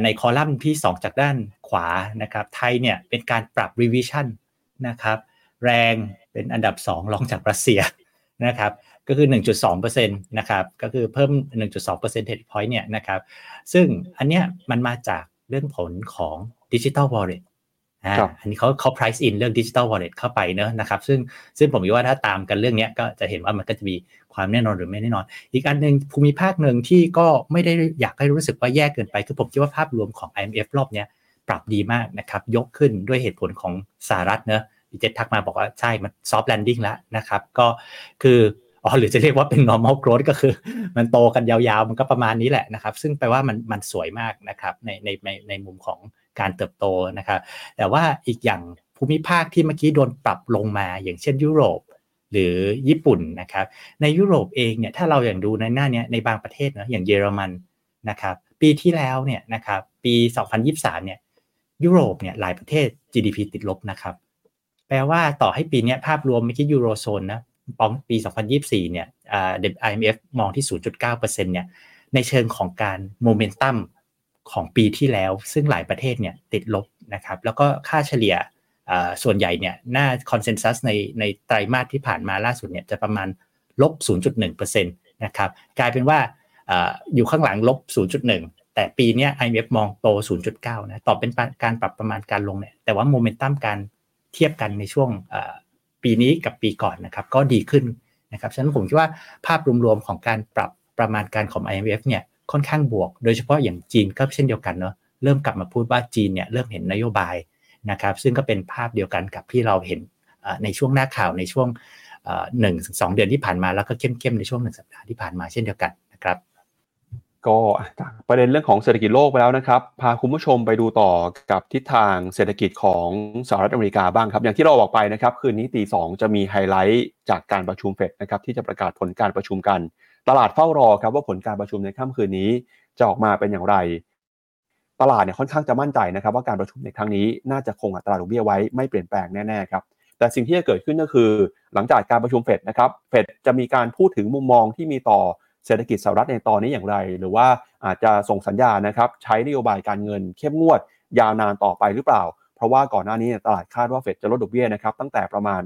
ในคอลัมน์ที่ 2 จากด้านขวานะครับไทยเนี่ยเป็นการปรับ revision นะครับแรงเป็นอันดับ 2 รองจากรัสเซียนะครับก็คือ 1.2%นะครับก็คือเพิ่ม 1.2 percentage point เนี่ยนะครับซึ่งอันเนี้ยมันมาจากเรื่องผลของ digital wallet อ่าครับอันนี้เขาเขา price in เรื่อง digital wallet เข้าไปเนอะนะครับ ซึ่งซึ่งผมคิดว่าถ้าตามกันเรื่องเนี้ยก็จะเห็นว่ามันก็จะมีความแน่นอนหรือไม่แน่นอน อีกอันหนึ่งภูมิภาคหนึ่งที่ก็ไม่ได้อยากให้รู้สึกว่าแย่เกินไป คือผมคิดว่าภาพรวมของ IMF รอบเนี้ยปรับดีมากนะครับ ยกขึ้นด้วยเหตุผลของสหรัฐเนอะอีเจตทักมาบอกว่าใช่ มัน soft landing แล้วนะครับ ก็คืออ๋อหรือจะเรียกว่าเป็น normal growth ก็คือ มันโตกันยาวๆ มันก็ประมาณนี้แหละนะครับ ซึ่งแปลว่ามันมันสวยมากนะครับในในในในมุมของ การเติบโตนะครับ แต่ว่าอีกอย่างภูมิภาคที่เมื่อกี้โดนปรับลงมา อย่างเช่นยุโรปหรือญี่ปุ่นนะครับ ในยุโรปเองเนี่ยถ้าเราอย่างดูในหน้าเนี้ยในบางประเทศนะอย่างเยอรมันนะครับปีที่แล้วเนี่ยนะครับปี 2023เนี่ยยุโรปเนี่ยหลายประเทศ GDP ติดลบนะครับแปลว่าต่อให้ปีนี้ภาพรวมไม่คิดยูโรโซนนะปองปี 2024เนี่ยอ่า IMF มองที่ 0.9%เนี่ยในเชิงของการโมเมนตัม ของปีที่แล้ว ซึ่งหลายประเทศเนี่ยติดลบนะครับ แล้วก็ค่าเฉลี่ยส่วนใหญ่เนี่ยหน้าคอนเซนแซสในในไตรมาสที่ผ่านมาล่าสุดเนี่ยจะประมาณลบ 0.1%นะครับกลายเป็นว่าออยู่ข้างหลังลบ 0.1 แต่ปีนี้ IMF มองโต 0.9 นะ ต่อเป็นการปรับประมาณการลงเนี่ย แต่ว่าโมเมนตัมการเทียบกันในช่วงปีนี้กับปีก่อนนะครับก็ดีขึ้นนะครับ ฉะนั้นผมคิดว่าภาพรวมๆของการปรับประมาณการของ IMF เนี่ย ค่อนข้างบวก โดยเฉพาะอย่างจีนก็เช่นเดียวกันเนาะเริ่มกลับมาพูดว่าจีนเนี่ยเริ่มเห็นนโยบายนะครับซึ่งก็เป็นภาพเดียวกันกับที่เราเห็นในช่วงหน้าข่าวในช่วงหนึ่งถึงสองเดือนที่ผ่านมาแล้วก็เข้มๆในช่วงหนึ่งสัปดาห์ที่ผ่านมาเช่นเดียวกันนะครับก็จากประเด็นเรื่องของเศรษฐกิจโลกไปแล้วนะครับ พาคุณผู้ชมไปดูต่อกับทิศทางเศรษฐกิจของสหรัฐอเมริกาบ้างครับ อย่างที่เราบอกไปนะครับ คืนนี้ตีสองจะมีไฮไลท์จากการประชุมเฟดนะครับที่จะประกาศผลการประชุมกัน ตลาดเฝ้ารอครับว่าผลการประชุมในค่ำคืนนี้จะออกมาเป็นอย่างไร ตลาดเนี่ยค่อนข้างจะมั่นใจนะครับว่าการประชุมในครั้งนี้น่าจะคงอัตราดอกเบี้ยไว้ไม่เปลี่ยนแปลงแน่ๆครับแต่สิ่งที่จะเกิดขึ้นก็คือ หลังจากการประชุมเฟดนะครับเฟดจะมีการพูดถึงมุมมองที่มีต่อเศรษฐกิจสหรัฐในตอนนี้อย่างไร หรือว่าอาจจะส่งสัญญาณนะครับใช้นโยบายการเงิน เข้มงวด ยาวนานต่อไปหรือเปล่า เพราะว่าก่อนหน้านี้ตลาดคาดว่าเฟดจะลดดอกเบี้ยนะครับตั้งแต่ประมาณ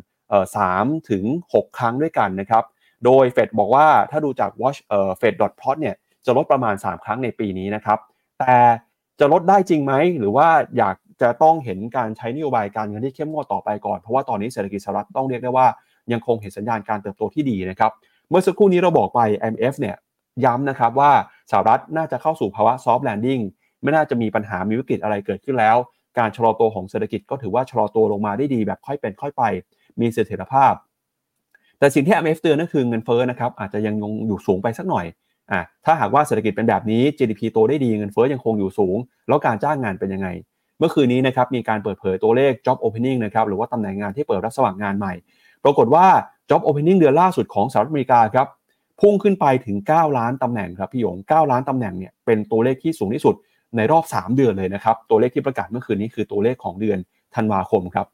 สามถึงหกครั้งด้วยกันนะครับ โดยเฟดบอกว่าถ้าดูจาก watch เอ่อ fed dot plot เนี่ยจะลดประมาณ 3 ครั้งในปีนี้นะครับ แต่จะลดได้จริงไหม หรือว่าอยากจะต้องเห็นการใช้นโยบายการเงินที่เข้มงวดต่อไปก่อน เพราะว่าตอนนี้เศรษฐกิจสหรัฐต้องเรียกได้ว่ายังคงเห็นสัญญาณการเติบโตที่ดีนะครับ เมื่อสักครู่นี้เราบอกไป IMF เนี่ยย้ำนะครับว่าสหรัฐน่าจะเข้าสู่ภาวะ soft landing ไม่น่าจะมีปัญหามีวิกฤตอะไรเกิดขึ้นแล้ว การชะลอตัวของเศรษฐกิจก็ถือว่าชะลอตัวลงมาได้ดีแบบค่อยเป็นค่อยไป มีเสถียรภาพ แต่สิ่งที่ IMF เตือนก็คือเงินเฟ้อนะครับอาจจะยังคงอยู่สูงไปสักหน่อยอะถ้าหากว่าเศรษฐกิจเป็นแบบนี้ GDP โตได้ดีเงินเฟ้อยังคงอยู่สูง แล้วการจ้างงานเป็นยังไง เมื่อคืนนี้นะครับมีการเปิดเผยตัวเลข job opening นะครับหรือว่าตำแหน่งงานที่เปิดรับสมัครงานใหม่ ปรากฏว่า job opening เดือนล่าสุดของสหรัฐอเมริกาครับพุ่งขึ้นไปถึง 9 ล้านตำแหน่งครับพี่หยง 9 ล้านตำแหน่งเนี่ยเป็นตัวเลขที่สูงที่สุดในรอบ 3 เดือนเลยนะครับตัวเลขที่ประกาศเมื่อคืนนี้คือตัวเลขของเดือนธันวาคมครับ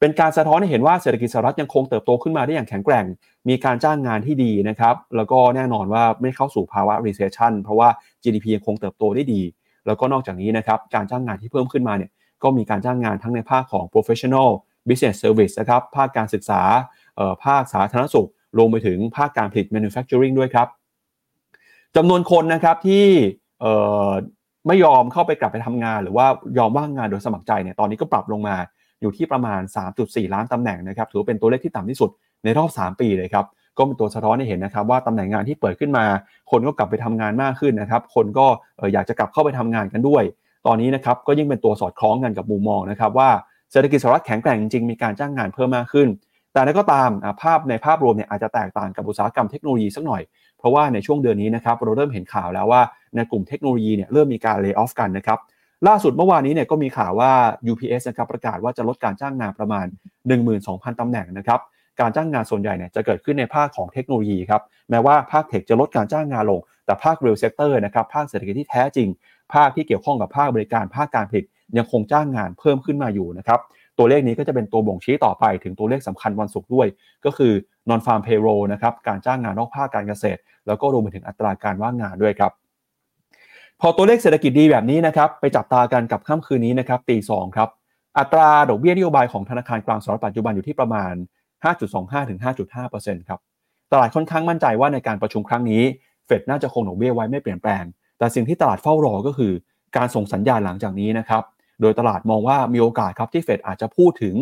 เป็นการสะท้อนให้เห็นว่าเศรษฐกิจสหรัฐยังคงเติบโตขึ้นมาได้อย่างแข็งแกร่ง มีการจ้างงานที่ดีนะครับ แล้วก็แน่นอนว่าไม่เข้าสู่ภาวะ recession เพราะว่า GDP ยังคงเติบโตได้ดี แล้วก็นอกจากนี้นะครับ การจ้างงานที่เพิ่มขึ้นมาเนี่ย ก็มีการจ้างงานทั้งในภาคของ professional business service นะครับ ภาคการศึกษา ภาคสาธารณสุข รวมไปถึงภาคการผลิต manufacturing ด้วยครับจำนวนคนนะครับที่ไม่ยอมเข้าไปกลับไปทำงาน หรือว่ายอมว่างงานโดยสมัครใจเนี่ย ตอนนี้ก็ปรับลงมา อยู่ที่ประมาณ 3.4 ล้านตำแหน่งนะครับถือเป็นตัวเลขที่ต่ำที่สุดในรอบ 3 ปีเลยครับก็เป็นตัวสะท้อนให้เห็นนะครับว่าตำแหน่งงานที่เปิดขึ้นมา คนก็กลับไปทำงานมากขึ้นนะครับ คนก็อยากจะกลับเข้าไปทำงานกันด้วย ตอนนี้นะครับก็ยิ่งเป็นตัวสอดคล้องกันกับมุมมองนะครับว่าเศรษฐกิจสหรัฐแข็งแกร่งจริงมีการจ้างงานเพิ่มมากขึ้น แต่นั้นก็ตามภาพในภาพรวมเนี่ยอาจจะแตกต่างกับอุตสาหกรรมเทคโนโลยีสักหน่อย เพราะว่าในช่วงเดือนนี้นะครับเราเริ่มเห็นข่าวแล้วว่าในกลุ่มเทคโนโลยีเนี่ยเริ่มมีการ layoff กันนะครับ ล่าสุดเมื่อวานนี้เนี่ยก็มีข่าวว่า UPS นะครับประกาศว่าจะลดการจ้างงานประมาณ 12,000ตำแหน่งนะครับการจ้างงานส่วนใหญ่เนี่ยจะเกิดขึ้นในภาคของเทคโนโลยีครับแม้ว่าภาค tech จะลดการจ้างงานลง แต่ภาค real sector นะครับภาคเศรษฐกิจที่แท้จริง ภาคที่เกี่ยวข้องกับภาคบริการภาคการผลิตยังคงจ้างงานเพิ่มขึ้นมาอยู่นะครับตัวเลขนี้ก็จะเป็นตัวบ่งชี้ต่อไปถึงตัวเลขสำคัญวันศุกร์ด้วย ก็คือ non farm payroll นะครับการจ้างงานนอกภาคการเกษตร แล้วก็รวมไปถึงอัตราการว่างงานด้วยครับ อตัวเลขเศรษฐกิจดีแบบนี้นะครับไปจับตากันกับค่ำคืนนี้นะครับตีสองครับอัตราดอกเบี้ยนโยบายของธนาคารกลางสหรัฐปัจจุบันอยู่ที่ประมาณ 5.25ถึง5.5%ครับตลาดค่อนข้างมั่นใจว่าในการประชุมครั้งนี้เฟดน่าจะคงดอกเบี้ยไว้ไม่เปลี่ยนแปลง แต่สิ่งที่ตลาดเฝ้ารอก็คือ การส่งสัญญาณหลังจากนี้นะครับโดยตลาดมองว่ามีโอกาสครับที่เฟดอาจจะพูดถึง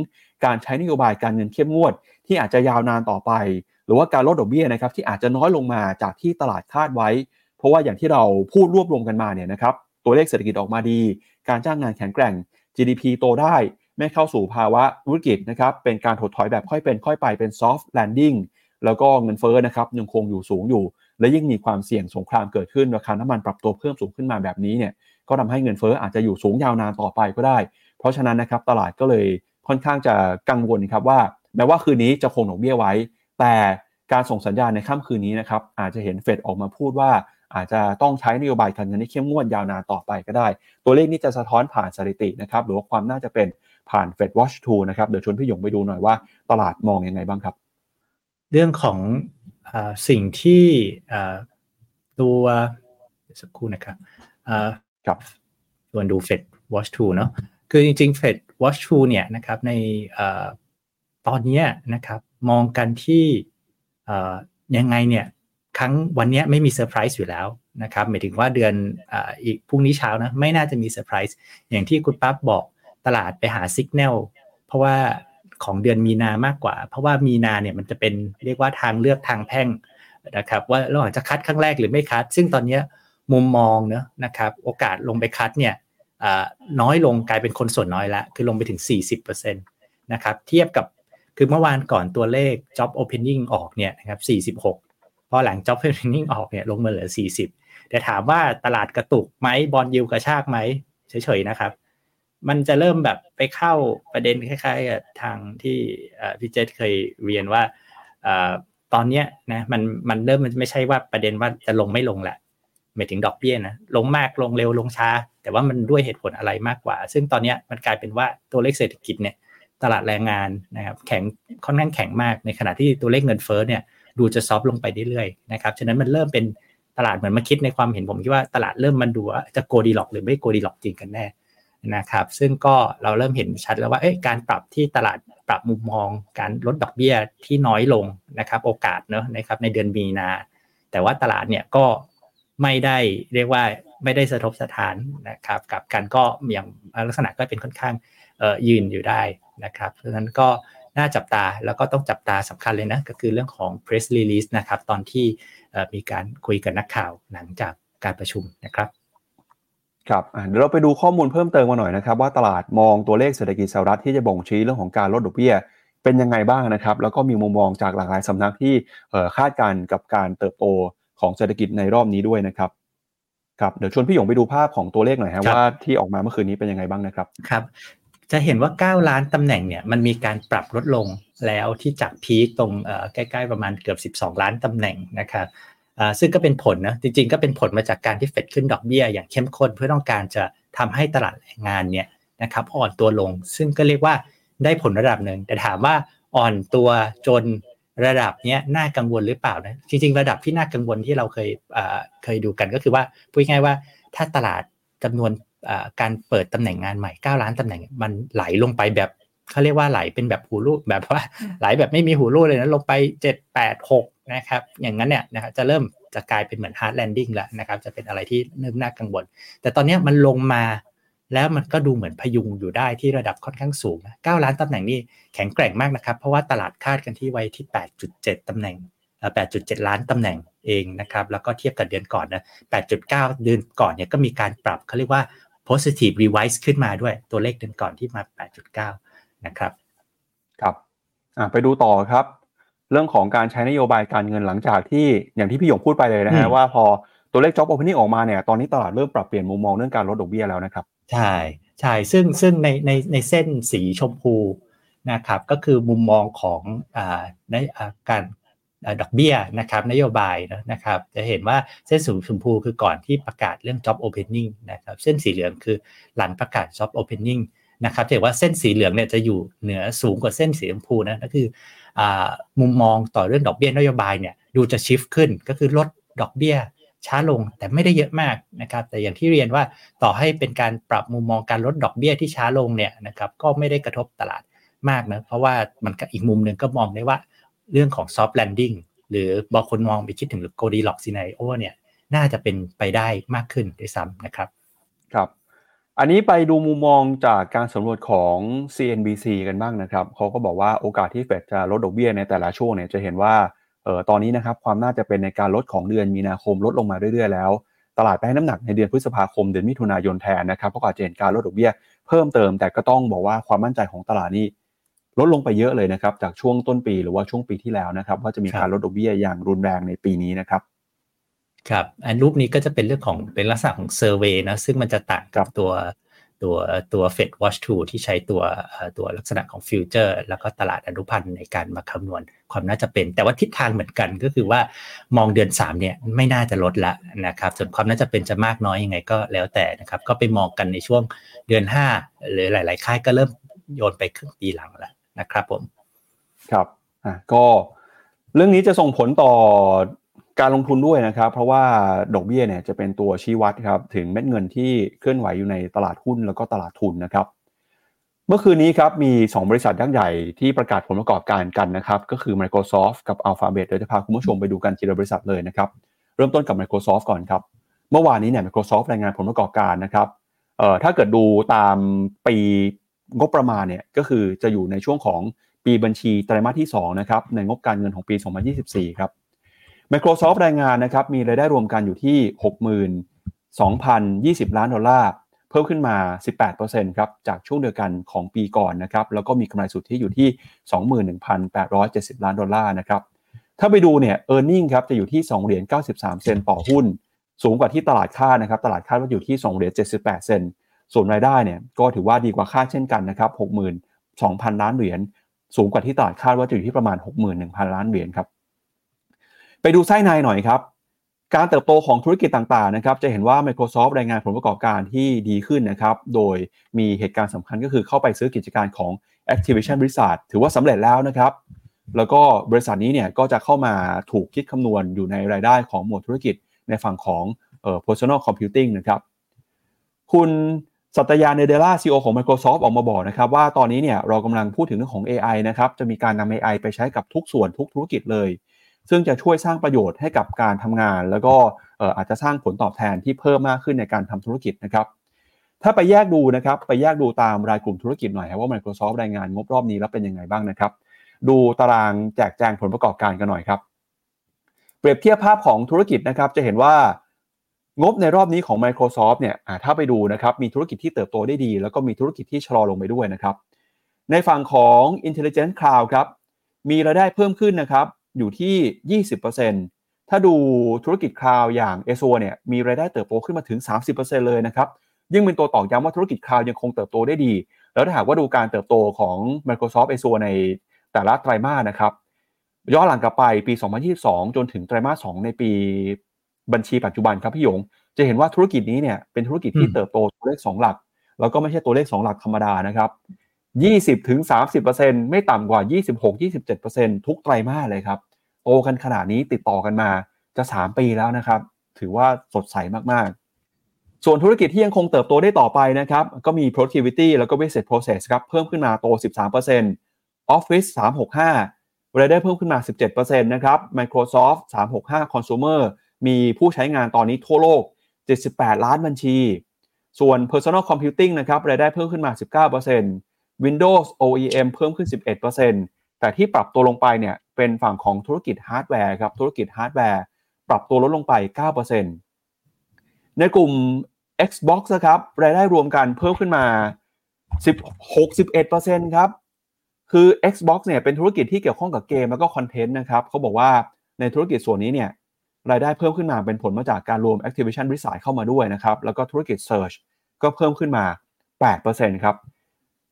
การใช้นโยบายการเงินเข้มงวด ที่อาจจะยาวนานต่อไป หรือว่าการลดดอกเบี้ยนะครับที่อาจจะน้อยลงมาจากที่ตลาดคาดไว้ เพราะว่าอย่างที่เราพูดรวบรวมกันมาเนี่ยนะครับตัวเลขเศรษฐกิจออกมาดี การจ้างงานแข็งแกร่ง GDP โตได้ไม่เข้าสู่ภาวะธุรกิจนะครับเป็นการถดถอยแบบค่อยเป็นค่อยไปเป็น soft landing แล้วก็เงินเฟ้อนะครับยังคงอยู่สูงอยู่ และยิ่งมีความเสี่ยงสงครามเกิดขึ้นราคาน้ำมันปรับตัวเพิ่มสูงขึ้นมาแบบนี้เนี่ยก็ทำให้เงินเฟ้ออาจจะอยู่สูงยาวนานต่อไปก็ได้ เพราะฉะนั้นนะครับตลาดก็เลยค่อนข้างจะกังวลครับว่า แม้ว่าคืนนี้จะคงดอกเบี้ยไว้ แต่การส่งสัญญาณในค่ำคืนนี้นะครับอาจจะเห็นเฟดออกมาพูดว่า อาจจะต้องใช้นโยบายการเงินที่เข้มงวดยาวนานต่อไปก็ได้ ตัวเลขนี้จะสะท้อนผ่านสถิตินะครับหรือว่าความน่าจะเป็นผ่าน Fed Watch 2นะครับเดี๋ยวชวนพี่หยงไปดูหน่อยว่าตลาดมองยังไงบ้างครับ เรื่องของอสิ่งที่ตัวสักครู่นะครับครับส่วนดู Fed Watch 2เนาะคือจริงๆ Fed Watch 2เนี่ยนะครับในตอนนี้นะครับมองกันที่ยังไงเนี่ย ครั้งวันนี้ไม่มีเซอร์ไพรส์อยู่แล้วนะครับหมายถึงว่าเดือนอีกพรุ่งนี้เช้านะไม่น่าจะมีเซอร์ไพรส์อย่างที่คุณปั๊บบอกตลาดไปหาสัญญาณเพราะว่าของเดือนมีนามากกว่า เพราะว่ามีนาเนี่ยมันจะเป็นเรียกว่าทางเลือกทางแพ่งนะครับว่าเราอาจจะคัดครั้งแรกหรือไม่คัด ซึ่งตอนนี้มุมมองเนะนะครับโอกาสลงไปคัดเนี่ยน้อยลงกลายเป็นคนส่วนน้อยละคือลงไปถึง 40%นะครับเทียบกับคือเมื่อวานก่อนตัวเลข job opening ออกเนี่ยนะครับ46 พอหลัง job opening ออกเนี่ยลงมาเหลือ 40 แต่ถามว่าตลาดกระตุกไหมบอลยิวกระชากไหมเฉยๆนะครับ มันจะเริ่มแบบไปเข้าประเด็นคล้ายๆกับทางที่พี่เจษเคยเรียนว่าตอนนี้นะมันมันเริ่มมันไม่ใช่ว่าประเด็นว่าจะลงไม่ลงแหละหมายถึงดอกเบี้ยนะลงมากลงเร็วลงช้า แต่ว่ามันด้วยเหตุผลอะไรมากกว่า ซึ่งตอนนี้มันกลายเป็นว่าตัวเลขเศรษฐกิจเนี่ยตลาดแรงงานนะครับแข็งค่อนข้างแข็งมากในขณะที่ตัวเลขเงินเฟ้อเนี่ย ดูจะซอฟลงไปเรื่อยๆนะครับ ฉะนั้นมันเริ่มเป็นตลาดเหมือนมาคิดในความเห็นผมคิดว่าตลาดเริ่มมันดูว่าจะโกดีหลอกหรือไม่โกดีหลอกจริงกันแน่นะครับ ซึ่งก็เราเริ่มเห็นชัดแล้วว่าเอ้การปรับที่ตลาดปรับมุมมอง การลดดอกเบี้ยที่น้อยลงนะครับ โอกาสเนอะนะครับในเดือนมีนา แต่ว่าตลาดเนี่ยก็ไม่ได้เรียกว่าไม่ได้สะทบสะท้านนะครับ กับการก็อย่างลักษณะก็เป็นค่อนข้างยืนอยู่ได้นะครับเพราะฉะนั้นก็ น่าจับตาแล้วก็ต้องจับตาสำคัญเลยนะ ก็คือเรื่องของ press release นะครับ ตอนที่มีการคุยกับนักข่าวหลังจากการประชุมนะครับครับเดี๋ยวเราไปดูข้อมูลเพิ่มเติมมาหน่อยนะครับ ว่าตลาดมองตัวเลขเศรษฐกิจสหรัฐที่จะบ่งชี้เรื่องของการลดดอกเบี้ยเป็นยังไงบ้างนะครับ แล้วก็มีมุมมองจากหลากหลายสำนักที่คาดการณ์กับการเติบโตของเศรษฐกิจในรอบนี้ด้วยนะครับครับเดี๋ยวชวนพี่หยงไปดูภาพของตัวเลขหน่อยฮะว่าที่ออกมาเมื่อคืนนี้เป็นยังไงบ้างนะครับครับ จะเห็นว่า 9 ล้านตำแหน่งเนี่ยมันมีการปรับลดลงแล้วที่จากพีคตรงใกล้ๆประมาณเกือบ 12 ล้านตำแหน่งนะครับซึ่งก็เป็นผลนะจริงๆก็เป็นผลมาจากการที่เฟดขึ้นดอกเบี้ย อย่างเข้มข้นเพื่อต้องการจะทำให้ตลาดแรงงานเนี่ยนะครับอ่อนตัวลง ซึ่งก็เรียกว่าได้ผลระดับหนึ่งแต่ถามว่าอ่อนตัวจนระดับเนี้ยน่ากังวลหรือเปล่านะจริง ๆ ระดับที่น่ากังวลที่เราเคยเคยดูกันก็คือว่าพูดง่ายว่าถ้าตลาดจำนวน การเปิดตำแหน่งงานใหม่ 9 ล้านตำแหน่งมันไหลลงไปแบบเขาเรียกว่าไหลเป็นแบบหูรูดแบบว่าไหลแบบไม่มีหูรูดเลยนะลงไป7 8 6นะครับอย่างนั้นเนี่ยนะครับจะเริ่มจะกลายเป็นเหมือน hard landing แล้วนะครับจะเป็นอะไรที่เริ่มน่ากังวลแต่ตอนนี้มันลงมาแล้วมันก็ดูเหมือนพยุงอยู่ได้ที่ระดับค่อนข้างสูงนะ9ล้านตำแหน่งนี่แข็งแกร่งมากนะครับ เพราะว่าตลาดคาดกันที่ไว้ที่ 8.7ตำแหน่ง 8.7 ล้านตำแหน่งเองนะครับ แล้วก็เทียบกับเดือนก่อนนะ 8.9 เดือนก่อนเนี่ยก็มีการปรับเขาเรียกว่า positive revise ขึ้นมาด้วยตัวเลขเดือนก่อนที่มา 8.9 นะครับครับไปดูต่อครับ เรื่องของการใช้นโยบายการเงินหลังจากที่อย่างที่พี่หยงพูดไปเลยนะฮะว่าพอตัวเลข job opening ออกมาเนี่ยตอนนี้ตลาดเริ่มปรับเปลี่ยนมุมมองเรื่องการลดดอกเบี้ยแล้วนะครับ ใช่ใช่ซึ่งซึ่งในในในเส้นสีชมพูนะครับก็คือมุมมองของอ่าในการ ดอกเบี้ยนะครับนโยบายนะครับจะเห็นว่าเส้นสูงชมพูคือก่อนที่ประกาศเรื่อง job opening นะครับเส้นสีเหลืองคือหลังประกาศ job opening นะครับแต่ว่าเส้นสีเหลืองเนี่ยจะอยู่เหนือสูงกว่าเส้นสีชมพูนะก็คืออมุมมองต่อเรื่องดอกเบี้ยนโยบายเนี่ยดูจะชิฟขึ้นก็คือลดดอกเบี้ยช้าลงแต่ไม่ได้เยอะมากนะครับแต่อย่างที่เรียนว่าต่อให้เป็นการปรับมุมมองการลดดอกเบี้ยที่ช้าลงเนี่ยนะครับก็ไม่ได้กระทบตลาดมากนะเพราะว่ามันอีกมุมหนึ่งก็มองได้ว่า เรื่องของ soft landing หรือบางคนมองไปคิดถึงโกดีล็อกซีไนโอเนี่ยน่าจะเป็นไปได้มากขึ้นด้วยซ้ำนะครับ ครับ อันนี้ไปดูมุมมองจากการสำรวจของ CNBC กันบ้างนะครับเขาก็บอกว่าโอกาสที่เฟดจะลดดอกเบี้ยในแต่ละช่วงเนี่ยจะเห็นว่าเอ่อตอนนี้นะครับความน่าจะเป็นในการลดของเดือนมีนาคมลดลงมาเรื่อยๆแล้ว ตลาดไปให้น้ำหนักในเดือนพฤษภาคมเดือนมิถุนายนแทนนะครับเพราะอาจจะเห็นการลดดอกเบี้ยเพิ่มเติม แต่ก็ต้องบอกว่าความมั่นใจของตลาดนี้ ลดลงไปเยอะเลยนะครับ จากช่วงต้นปีหรือว่าช่วงปีที่แล้วนะครับ ว่าจะมีการลดดอกเบี้ยอย่างรุนแรงในปีนี้นะครับครับอันรูปนี้ก็จะเป็นเรื่องของเป็นลักษณะของ survey นะซึ่งมันจะต่างกับตัวตัวตัว Fed Watch 2 ที่ใช้ตัวตัวลักษณะของ future แล้วก็ตลาดอนุพันธ์ในการมาคำนวณความน่าจะเป็น แต่ว่าทิศทางเหมือนกันก็คือว่ามองเดือน 3 เนี่ยไม่น่าจะลดละนะครับส่วนความน่าจะเป็นจะมากน้อยยังไงก็แล้วแต่นะครับก็ไปมองกันในช่วงเดือน 5 หรือหลาย ๆ ค่ายก็เริ่มโยนไปครึ่งปีหลังแล้ว นะครับผมครับอะก็เรื่องนี้จะส่งผลต่อการลงทุนด้วยนะครับ เพราะว่าดอกเบี้ยเนี่ยจะเป็นตัวชี้วัดครับถึงเม็ดเงินที่เคลื่อนไหวอยู่ในตลาดหุ้นแล้วก็ตลาดทุนนะครับ เมื่อคืนนี้ครับมี 2 บริษัทยักษ์ใหญ่ที่ประกาศผลประกอบการกันนะครับ ก็คือ Microsoft กับ Alphabet เดี๋ยวจะพาคุณผู้ชมไปดูกันทีละบริษัทเลยนะครับ เริ่มต้นกับ Microsoft ก่อนครับ เมื่อวานนี้เนี่ย Microsoft รายงานผลประกอบการนะครับเอ่อถ้าเกิดดูตามปี งบประมาณเนี่ยก็คือจะอยู่ในช่วงของปีบัญชีไตรมาสที่2นะครับในงบการเงินของปี 2024 ครับ Microsoft รายงานนะครับมีรายได้รวมกันอยู่ที่ 62,020 ล้านดอลลาร์ เพิ่มขึ้นมา 18%ครับจากช่วงเดียวกันของปีก่อนนะครับแล้วก็มีกำไรสุทธิอยู่ที่ 21,870 ล้านดอลลาร์นะครับถ้าไปดูเนี่ย e a r n i n g ครับจะอยู่ที่2เหรียญ93 เซนต์ต่อหุ้น สูงกว่าที่ตลาดคาดนะครับตลาดคาดว่าอยู่ที่2เหรียญ78 เซนต์ ส่วนรายได้เนี่ยก็ถือว่าดีกว่าคาดเช่นกันนะครับ62,000 ล้านเหรียญสูงกว่าที่ตลาดคาดว่าจะอยู่ที่ประมาณ 61,000 ล้านเหรียญครับ ไปดูไส้ในหน่อยครับ การเติบโตของธุรกิจต่างๆนะครับ จะเห็นว่า Microsoft รายงานผลประกอบการที่ดีขึ้นนะครับ โดยมีเหตุการณ์สำคัญก็คือเข้าไปซื้อกิจการของ Activision Blizzard ถือว่าสำเร็จแล้วนะครับ แล้วก็บริษัทนี้เนี่ยก็จะเข้ามาถูกคิดคำนวณอยู่ในรายได้ของหมวดธุรกิจในฝั่งของเอ่อ personal computing นะครับ คุณ สัตยาเนเดล่าซีอของ Microsoft ออกมาบอกนะครับว่าตอนนี้เนี่ยเรากำลังพูดถึงเรื่องของ AI นะครับจะมีการนำ AI ไปใช้กับทุกส่วนทุกธุรกิจเลย ซึ่งจะช่วยสร้างประโยชน์ให้กับการทำงาน แล้วก็อาจจะสร้างผลตอบแทนที่เพิ่มมากขึ้นในการทำธุรกิจนะครับถ้าไปแยกดูนะครับไปแยกดูตามรายกลุ่มธุรกิจหน่อยว่า Microsoft รายงานงบรอบนี้แล้วเป็นยังไงบ้างนะครับ ดูตารางแจกแจงผลประกอบการกันหน่อยครับ เปรียบเทียบภาพของธุรกิจนะครับจะเห็นว่า งบในรอบนี้ของ Microsoft เนี่ยถ้าไปดูนะครับมีธุรกิจที่เติบโตได้ดี แล้วก็มีธุรกิจที่ชะลอลงไปด้วยนะครับ ในฝั่งของ Intelligent Cloud ครับ มีรายได้เพิ่มขึ้นนะครับ อยู่ที่ 20%ถ้าดูธุรกิจคลาวอย่าง a อ u r e เนี่ยมีรายได้เติบโตขึ้นมาถึง 30%เลยนะครับ ยิ่งเป็นตัวตอกย้ำว่าธุรกิจคลาวยังคงเติบโตได้ดี แล้วถ้าหากว่าดูการเติบโตของ Microsoft Azure ในแต่ละไตรมาสนะครับย้อนหลังกลับไปปี 2022 จนถึงไตรมาส 2 ในปี บัญชีปัจจุบันครับพี่หยง จะเห็นว่าธุรกิจนี้เนี่ยเป็นธุรกิจที่เติบโตตัวเลข 2 หลัก แล้วก็ไม่ใช่ตัวเลข 2 หลักธรรมดานะครับ 20ถึง30%ไม่ต่ำกว่า 26-27%ทุกไตรมาสเลยครับ โตกันขนาดนี้ติดต่อกันมาจะ 3 ปีแล้วนะครับ ถือว่าสดใสมากๆ ส่วนธุรกิจที่ยังคงเติบโตได้ต่อไปนะครับ ก็มี productivity แล้วก็ business process ครับเพิ่มขึ้นมาโต 13% Office 365รายได้เพิ่มขึ้นมา 17%นะครับ Microsoft 365 Consumer มีผู้ใช้งานตอนนี้ทั่วโลก 78 ล้านบัญชี ส่วน personal computing นะครับรายได้เพิ่มขึ้นมา 19% Windows OEM เพิ่มขึ้น 11%แต่ที่ปรับตัวลงไปเนี่ยเป็นฝั่งของธุรกิจฮาร์ดแวร์ครับธุรกิจฮาร์ดแวร์ปรับตัวลดลงไป 9%ในกลุ่ม Xbox นะครับรายได้รวมกันเพิ่มขึ้นมา61%ครับ คือ Xbox เนี่ยเป็นธุรกิจที่เกี่ยวข้องกับเกมแล้วก็คอนเทนต์นะครับเขาบอกว่าในธุรกิจส่วนนี้เนี่ย รายได้เพิ่มขึ้นมาเป็นผลมาจากการรวม Activision Blizzard เข้ามาด้วยนะครับ แล้วก็ธุรกิจ Search ก็เพิ่มขึ้นมา 8%ครับ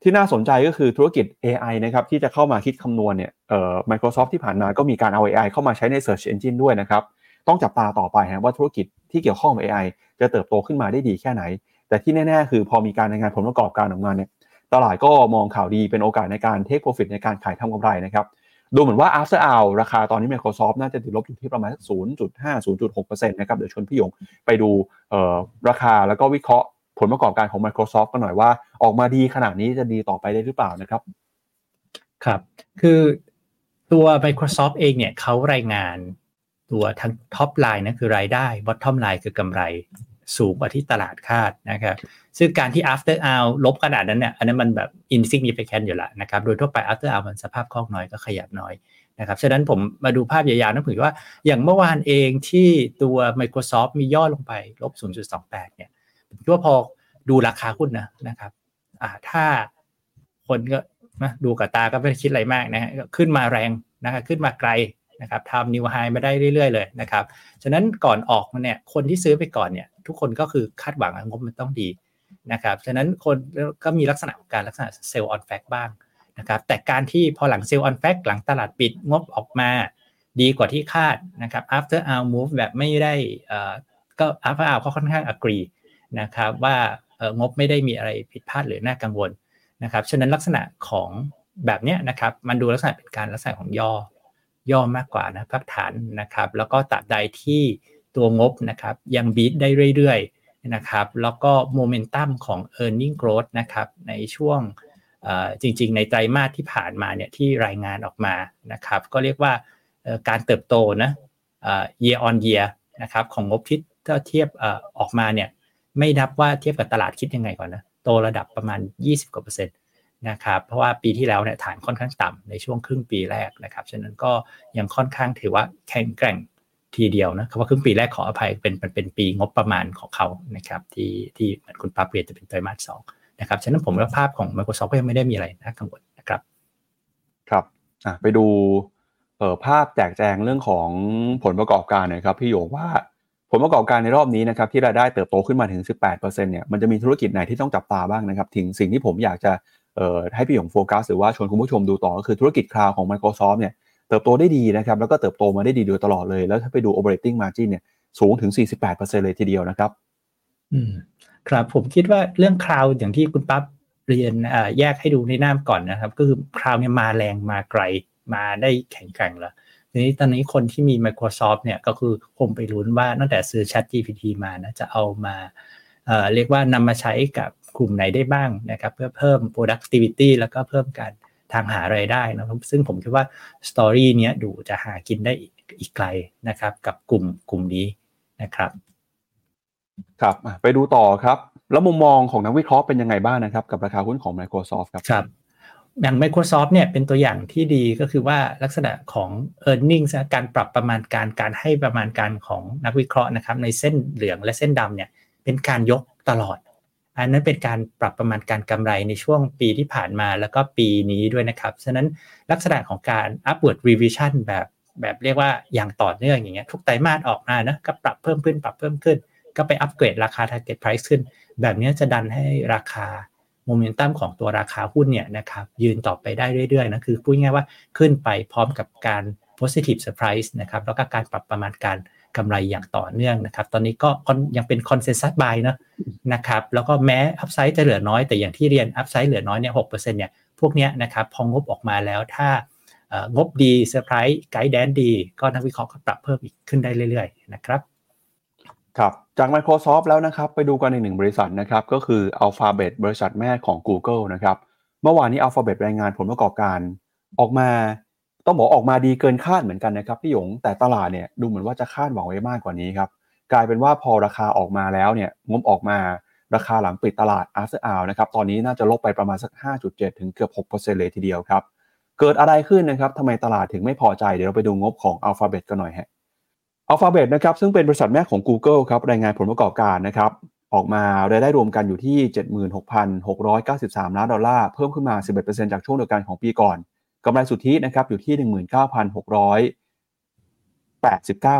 ที่น่าสนใจก็คือธุรกิจ AI นะครับที่จะเข้ามาคิดคำนวณเนี่ยเอ่อ Microsoft ที่ผ่านมาก็มีการเอา AI เข้ามาใช้ใน Search Engine ด้วยนะครับ ต้องจับตาต่อไปนะว่าธุรกิจที่เกี่ยวข้องกับ AI จะเติบโตขึ้นมาได้ดีแค่ไหน แต่ที่แน่ ๆ คือพอมีการรายงานผลประกอบการออกมาเนี่ยตลาดก็มองข่าวดีเป็นโอกาสในการ take profit ในการขายทำกำไรนะครับ ดูเหมือนว่า after hour ราคาตอนนี้ Microsoft น่าจะติดลบอยู่ที่ประมาณ 0.5 0.6%นะครับ เดี๋ยวชวนพี่หยงไปดูราคาแล้วก็วิเคราะห์ผลประกอบการของ Microsoft กันหน่อยว่า ออกมาดีขนาดนี้จะดีต่อไปได้หรือเปล่านะครับ ครับ คือตัว Microsoft เองเนี่ยเขารายงานตัวทั้ง top line นะคือรายได้ bottom line คือกำไร สูงกว่าที่ตลาดคาดนะครับ ซึ่งการที่ after hour ลบขนาดนั้นเนี่ยอันนั้นมันแบบ insignificant อยู่แล้วนะครับ โดยทั่วไป after hour มันสภาพคล่องน้อยก็ขยับน้อยนะครับ ฉะนั้นผมมาดูภาพยาวๆนะผมว่าอย่างเมื่อวานเองที่ตัว Microsoft มีย่อลงไปลบ 0.28 เนี่ยผมคิดว่าพอดูราคาหุ้นนะนะครับอ่าถ้าคนก็นะดูกับตาก็ไม่คิดอะไรมากนะฮะขึ้นมาแรงนะครับขึ้นมาไกล นะครับทำนิวไฮมาได้เรื่อยๆเลยนะครับฉะนั้นก่อนออกมาเนี่ยคนที่ซื้อไปก่อนเนี่ยทุกคนก็คือคาดหวังงบมันต้องดีนะครับฉะนั้นคนก็มีลักษณะของการลักษณะ sell on fact บ้างนะครับแต่การที่พอหลัง sell on fact หลังตลาดปิดงบออกมาดีกว่าที่คาดนะครับ after hour move แบบไม่ได้ก็ after hour ก็ค่อนข้าง agree นะครับว่างบไม่ได้มีอะไรผิดพลาดหรือน่ากังวลนะครับฉะนั้นลักษณะของแบบนี้นะครับมันดูลักษณะเป็นการลักษณะของย่อ ย่อมากกว่านะพักฐานนะครับ แล้วก็ตราบใดที่ตัวงบนะครับยังบีทได้เรื่อยๆนะครับ แล้วก็โมเมนตัมของ e a r n i n g growth นะครับในช่วงจริงๆ ในไตรมาสที่ผ่านมาเนี่ยที่รายงานออกมานะครับ ก็เรียกว่าการเติบโตนะ year on year นะครับของงบที่ถ้าเทียบออกมาเนี่ยไม่นับว่าเทียบกับตลาดคิดยังไงก่อนนะ โตระดับประมาณ 20กว่าเปอร์เซ็นต์ นะครับเพราะว่าปีที่แล้วเนี่ยฐานค่อนข้างต่ำในช่วงครึ่งปีแรกนะครับฉะนั้นก็ยังค่อนข้างถือว่าแข็งแกร่งทีเดียวนะคำว่าครึ่งปีแรกขออภัยเป็นเป็นปีงบประมาณของเขานะครับที่ที่เหมือนคุณปั๊บเรียนจะเป็นไตรมาสสองนะครับฉะนั้นผมว่าภาพของ Microsoft ก็ยังไม่ได้มีอะไรน่ากังวลนะครับครับอะไปดูเอ่อภาพแจกแจงเรื่องของผลประกอบการน่อยครับพี่โยว่าผลประกอบการในรอบนี้นะครับที่รายได้เติบโตขึ้นมาถึง 18%เนี่ยมันจะมีธุรกิจไหนที่ต้องจับตาบ้างนะครับถึงสิ่งที่ผมอยากจะ ให้พี่หยงโฟกัสหรือว่าชวนคุณผู้ชมดูต่อก็คือธุรกิจ cloud ของ Microsoft เนี่ยเติบโตได้ดีนะครับแล้วก็เติบโตมาได้ดีโดยตลอดเลย แล้วถ้าไปดู operating margin เนี่ยสูงถึง 48%เลยทีเดียวนะครับ อืมครับผมคิดว่าเรื่อง cloud อย่างที่คุณปั๊บเรียนแยกให้ดูในหน้าก่อนนะครับก็คือ cloud เนี่ยมาแรงมาไกลมาได้แข็งแกร่งแล้วทีนี้ตอนนี้คนที่มี Microsoft เนี่ยก็คือคงไปลุ้นว่าตั้งแต่ซื้อ Chat GPT มานะจะเอามาเอ่อเรียกว่านำมาใช้กับ กลุ่มไหนได้บ้างนะครับเพื่อเพิ่ม productivity แล้วก็เพิ่มการทางหาไรายได้นะครับซึ่งผมคิดว่าสตอรี่เนี้ยดูจะหากินได้อีกไกลนะครับกับกลุ่มกลุ่มนี้นะครับครับไปดูต่อครับ แล้วมุมมองของนักวิเคราะห์เป็นยังไงบ้างนะครับ กับราคาหุ้นของ Microsoft ครับครับอย่าง Microsoft เนี่ยเป็นตัวอย่างที่ดีก็คือว่าลักษณะของ e a r n i n g การปรับประมาณการการให้ประมาณการของนักวิเคราะห์นะครับในเส้นเหลืองและเส้นดำเนี่ยเป็นการยกตลอด อันนั้นเป็นการปรับประมาณการกำไรในช่วงปีที่ผ่านมาแล้วก็ปีนี้ด้วยนะครับฉะนั้นลักษณะของการ upward revision แบบแบบเรียกว่าอย่างต่อเนื่องอย่างเงี้ยทุกไตรมาสออกมานะก็ปรับเพิ่มขึ้นปรับเพิ่มขึ้น ก็ไปอัปเกรดราคา target price ขึ้น แบบนี้จะดันให้ราคาโมเมนตัมของตัวราคาหุ้นเนี่ยนะครับยืนต่อไปได้เรื่อยๆนะคือพูดง่ายว่าขึ้นไปพร้อมกับการ positive surprise นะครับแล้วก็การปรับประมาณการ กำไรอย่างต่อเนื่องนะครับ ตอนนี้ก็ยังเป็น consensus buy นะนะครับแล้วก็แม้ upside จะเหลือน้อยแต่อย่างที่เรียน upside เหลือน้อยเนี่ยหกเนี่ยพวกเนี้ยนะครับพองบออกมาแล้วถ้างบดีเซอร์ไพรส์ guidance ดี ก็นักวิเคราะห์ก็ปรับเพิ่มอีกขึ้นได้เรื่อยๆนะครับครับจาก Microsoft แล้วนะครับ ไปดูกันอีกหนึ่งบริษัทนะครับก็คือ Alphabet บริษัทแม่ของ Google นะครับเมื่อวานนี้ Alphabet รายงานผลประกอบการออกมา ต้องบอกออกมาดีเกินคาดเหมือนกันนะครับพี่หยงแต่ตลาดเนี่ยดูเหมือนว่าจะคาดหวังไว้มากกว่านี้ครับกลายเป็นว่าพอราคาออกมาแล้วเนี่ยงบออกมาราคาหลังปิดตลาด after hour นะครับตอนนี้น่าจะลบไปประมาณสัก 5.7 ถึงเกือบ 6%เลยทีเดียวครับเกิดอะไรขึ้นนะครับทำไมตลาดถึงไม่พอใจเดี๋ยวเราไปดูงบของ Alphabet กันหน่อยฮะ Alphabet นะครับซึ่งเป็นบริษัทแม่ของ Google ครับรายงานผลประกอบการนะครับออกมารายได้รวมกันอยู่ที่ 76,693 ล้านดอลลาร์เพิ่มขึ้นมา 11%จากช่วงเดียวกันของปีก่อน กำไรสุทธินะครับอยู่ที่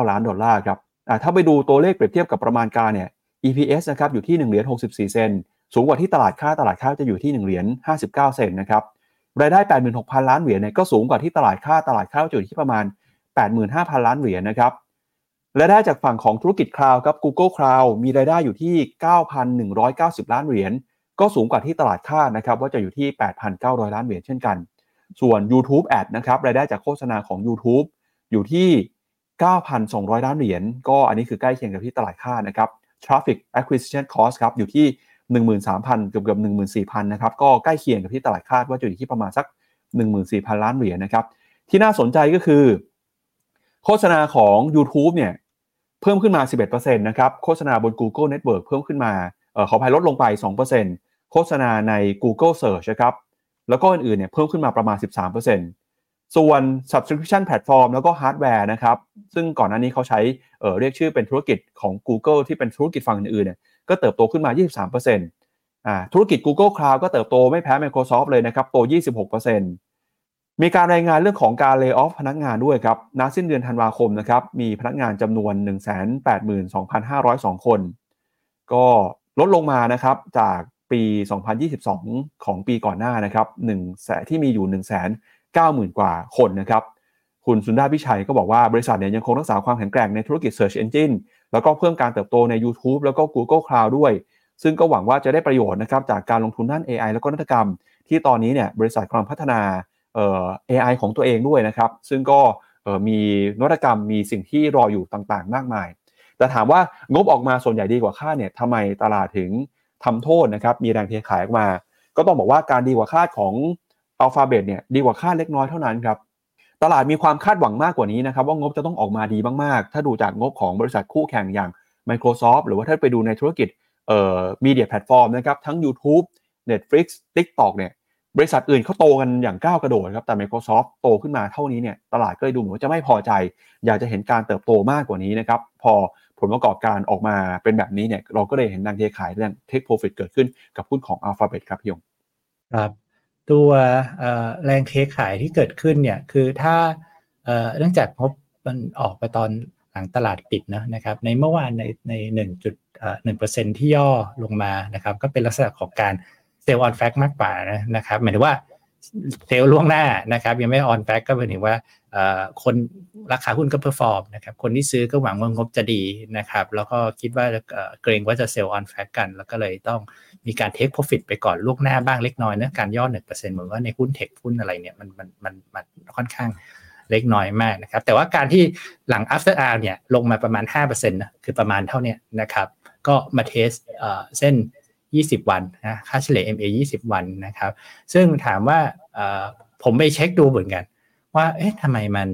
19,689 ล้านดอลลาร์ครับถ้าไปดูตัวเลขเปรียบเทียบกับประมาณการเนี่ย EPS นะครับอยู่ที่1เหรียญ64 เซนต์สูงกว่าที่ตลาดคาดตลาดคาดจะอยู่ที่1เหรียญ59 เซนต์นะครับรายได้ 86,000 ล้านเหรียญเนี่ยก็สูงกว่าที่ตลาดคาดตลาดคาดจะอยู่ที่ประมาณ 85,000 ล้านเหรียญนะครับรายได้จากฝั่งของธุรกิจคลาวด์ครับ Google Cloud มีรายได้อยู่ที่ 9,190 ล้านเหรียญก็สูงกว่าที่ตลาดค่านะครับว่าจะอยู่ที่ 8,900 ล้านเหรียญเช่นกัน ส่วน YouTube Ad นะครับรายได้จากโฆษณาของ YouTube อยู่ที่ 9,200 ล้านเหรียญก็อันนี้คือใกล้เคียงกับที่ตลาดค่านะครับ Traffic Acquisition Cost ครับอยู่ที่ 13,000 เกือบเกือบ14,000 นะครับก็ใกล้เคียงกับที่ตลาดคาดว่าจะอยู่ที่ประมาณสัก 14,000 ล้านเหรียญนะครับที่น่าสนใจก็คือ โฆษณาของ YouTube เนี่ยเพิ่มขึ้นมา 11%นะครับโฆษณาบน Google Network เพิ่มขึ้นมาเออขออภัยลดลงไป 2%โฆษณาใน Google Search นะครับ แล้วก็อื่นๆเนี่ยเพิ่มขึ้นมาประมาณ 13%ส่วน subscription platform แล้วก็ฮาร์ดแวร์นะครับ ซึ่งก่อนหน้านี้เขาใช้เรียกชื่อเป็นธุรกิจของ Google ที่เป็นธุรกิจฝั่งอื่นๆเนี่ยก็เติบโตขึ้นมา 23%อ่าธุรกิจ Google Cloud ก็เติบโตไม่แพ้ Microsoft เลยนะครับโต 26%มีการรายงานเรื่องของการ lay off พนักงานด้วยครับณสิ้นเดือนธันวาคมนะครับมีพนักงานจำนวน 182,502 คน ก็ลดลงมานะครับจาก ปี 2022 ของปีก่อนหน้านะครับ1แสนที่มีอยู่ 1 9 0 0 0 0 กว่าคนนะครับ คุณสุนดาพิชัยก็บอกว่าบริษัทเนี่ยยังคงรักษาความแข็งแกร่งในธุรกิจ Search Engine แล้วก็เพิ่มการเติบโตใน YouTube แล้วก็ Google Cloud ด้วย ซึ่งก็หวังว่าจะได้ประโยชน์นะครับจากการลงทุนด้าน AI แล้วก็นวัตกรรม ที่ตอนนี้เนี่ยบริษัทกำลังพัฒนาเอ่อ AI ของตัวเองด้วยนะครับ ซึ่งก็เอ่อมีนวัตกรรมมีสิ่งที่รออยู่ต่างๆ มากมาย แต่ถามว่างบออกมาส่วนใหญ่ดีกว่าคาดเนี่ยทำไมตลาดถึง ทำโทษนะครับ มีแรงเทขายออกมา ก็ต้องบอกว่าการดีกว่าคาดของ Alphabet เนี่ยดีกว่าคาดเล็กน้อยเท่านั้นครับ ตลาดมีความคาดหวังมากกว่านี้นะครับ ว่างบจะต้องออกมาดีมากๆ ถ้าดูจากงบของบริษัทคู่แข่งอย่าง Microsoft หรือว่าถ้าไปดูในธุรกิจเอ่อมีเดียแพลตฟอร์มนะครับ ทั้ง YouTube Netflix TikTok เนี่ยบริษัทอื่นเขาโตกันอย่างก้าวกระโดดครับแต่ Microsoft โตขึ้นมาเท่านี้เนี่ยตลาดก็เลยดูเหมือนว่าจะไม่พอใจ อยากจะเห็นการเติบโตมากกว่านี้นะครับ พอ ผลประกอบการออกมาเป็นแบบนี้เนี่ยเราก็เลยเห็นดังเทขายเรื่อง Take Profit เกิดขึ้นกับหุ้นของ Alphabet ครับพี่ยงครับตัวแรงเทขายที่เกิดขึ้นเนี่ยคือถ้าเนื่องจากงบมันออกไปตอนหลังตลาดปิดนะนะครับในเมื่อวานในในหนึ่งจุดหนึ่งเปอร์เซ็นที่ย่อลงมานะครับก็เป็นลักษณะของการ sell on fact มากกว่านะครับหมายถึงว่า sell ล่วงหน้านะครับยังไม่ on fact ก็หมายถึงว่า คนราคาหุ้นก็ perform นะครับ คนที่ซื้อก็หวังว่างบจะดีนะครับ แล้วก็คิดว่าเกรงว่าจะ sell on fact กัน แล้วก็เลยต้องมีการ take profit ไปก่อนล่วงหน้าบ้างเล็กน้อยนะการย่อหนึ่งเปอร์เซ็นต์เหมือนว่าในหุ้นเทคหุ้นอะไรเนี่ยมันมันมันมันค่อนข้างเล็กน้อยมากนะครับ แต่ว่าการที่หลัง after hour เนี่ยลงมาประมาณ5%นะคือประมาณเท่านี้นะครับ ก็มาเทสเส้น 20 วันนะค่าเฉลี่ย MA 20 วันนะครับ ซึ่งถามว่าผมไปเช็คดูเหมือนกัน ว่า เอ๊ะทำไมมัน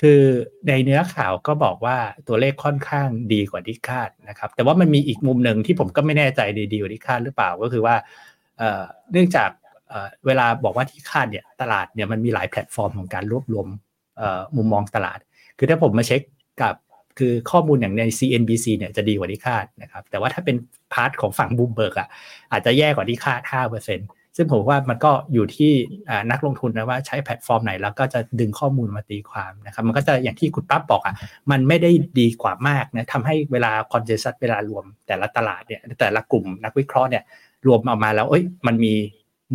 คือในเนื้อข่าวก็บอกว่าตัวเลขค่อนข้างดีกว่าที่คาดนะครับ แต่ว่ามันมีอีกมุมหนึ่งที่ผมก็ไม่แน่ใจดีดีกว่าที่คาดหรือเปล่าก็คือว่าเนื่องจากเวลาบอกว่าที่คาดเนี่ยตลาดเนี่ยมันมีหลายแพลตฟอร์มของการรวบรวมมุมมองตลาด คือถ้าผมมาเช็คกับคือข้อมูลอย่างใน CNBC เนี่ยจะดีกว่าที่คาดนะครับ แต่ว่าถ้าเป็น part ของฝั่งบูมเบิร์กอะอาจจะแย่กว่าที่คาด 5% ซึ่งผมว่ามันก็อยู่ที่นักลงทุนนะว่าใช้แพลตฟอร์มไหนแล้วก็จะดึงข้อมูลมาตีความนะครับมันก็จะอย่างที่คุณปั๊บบอกอะมันไม่ได้ดีกว่ามากนะทำให้เวลา consensus เวลารวมแต่ละตลาดเนี่ยแต่ละกลุ่มนักวิเคราะห์เนี่ยรวมออกมาแล้วเอ้ยมันมี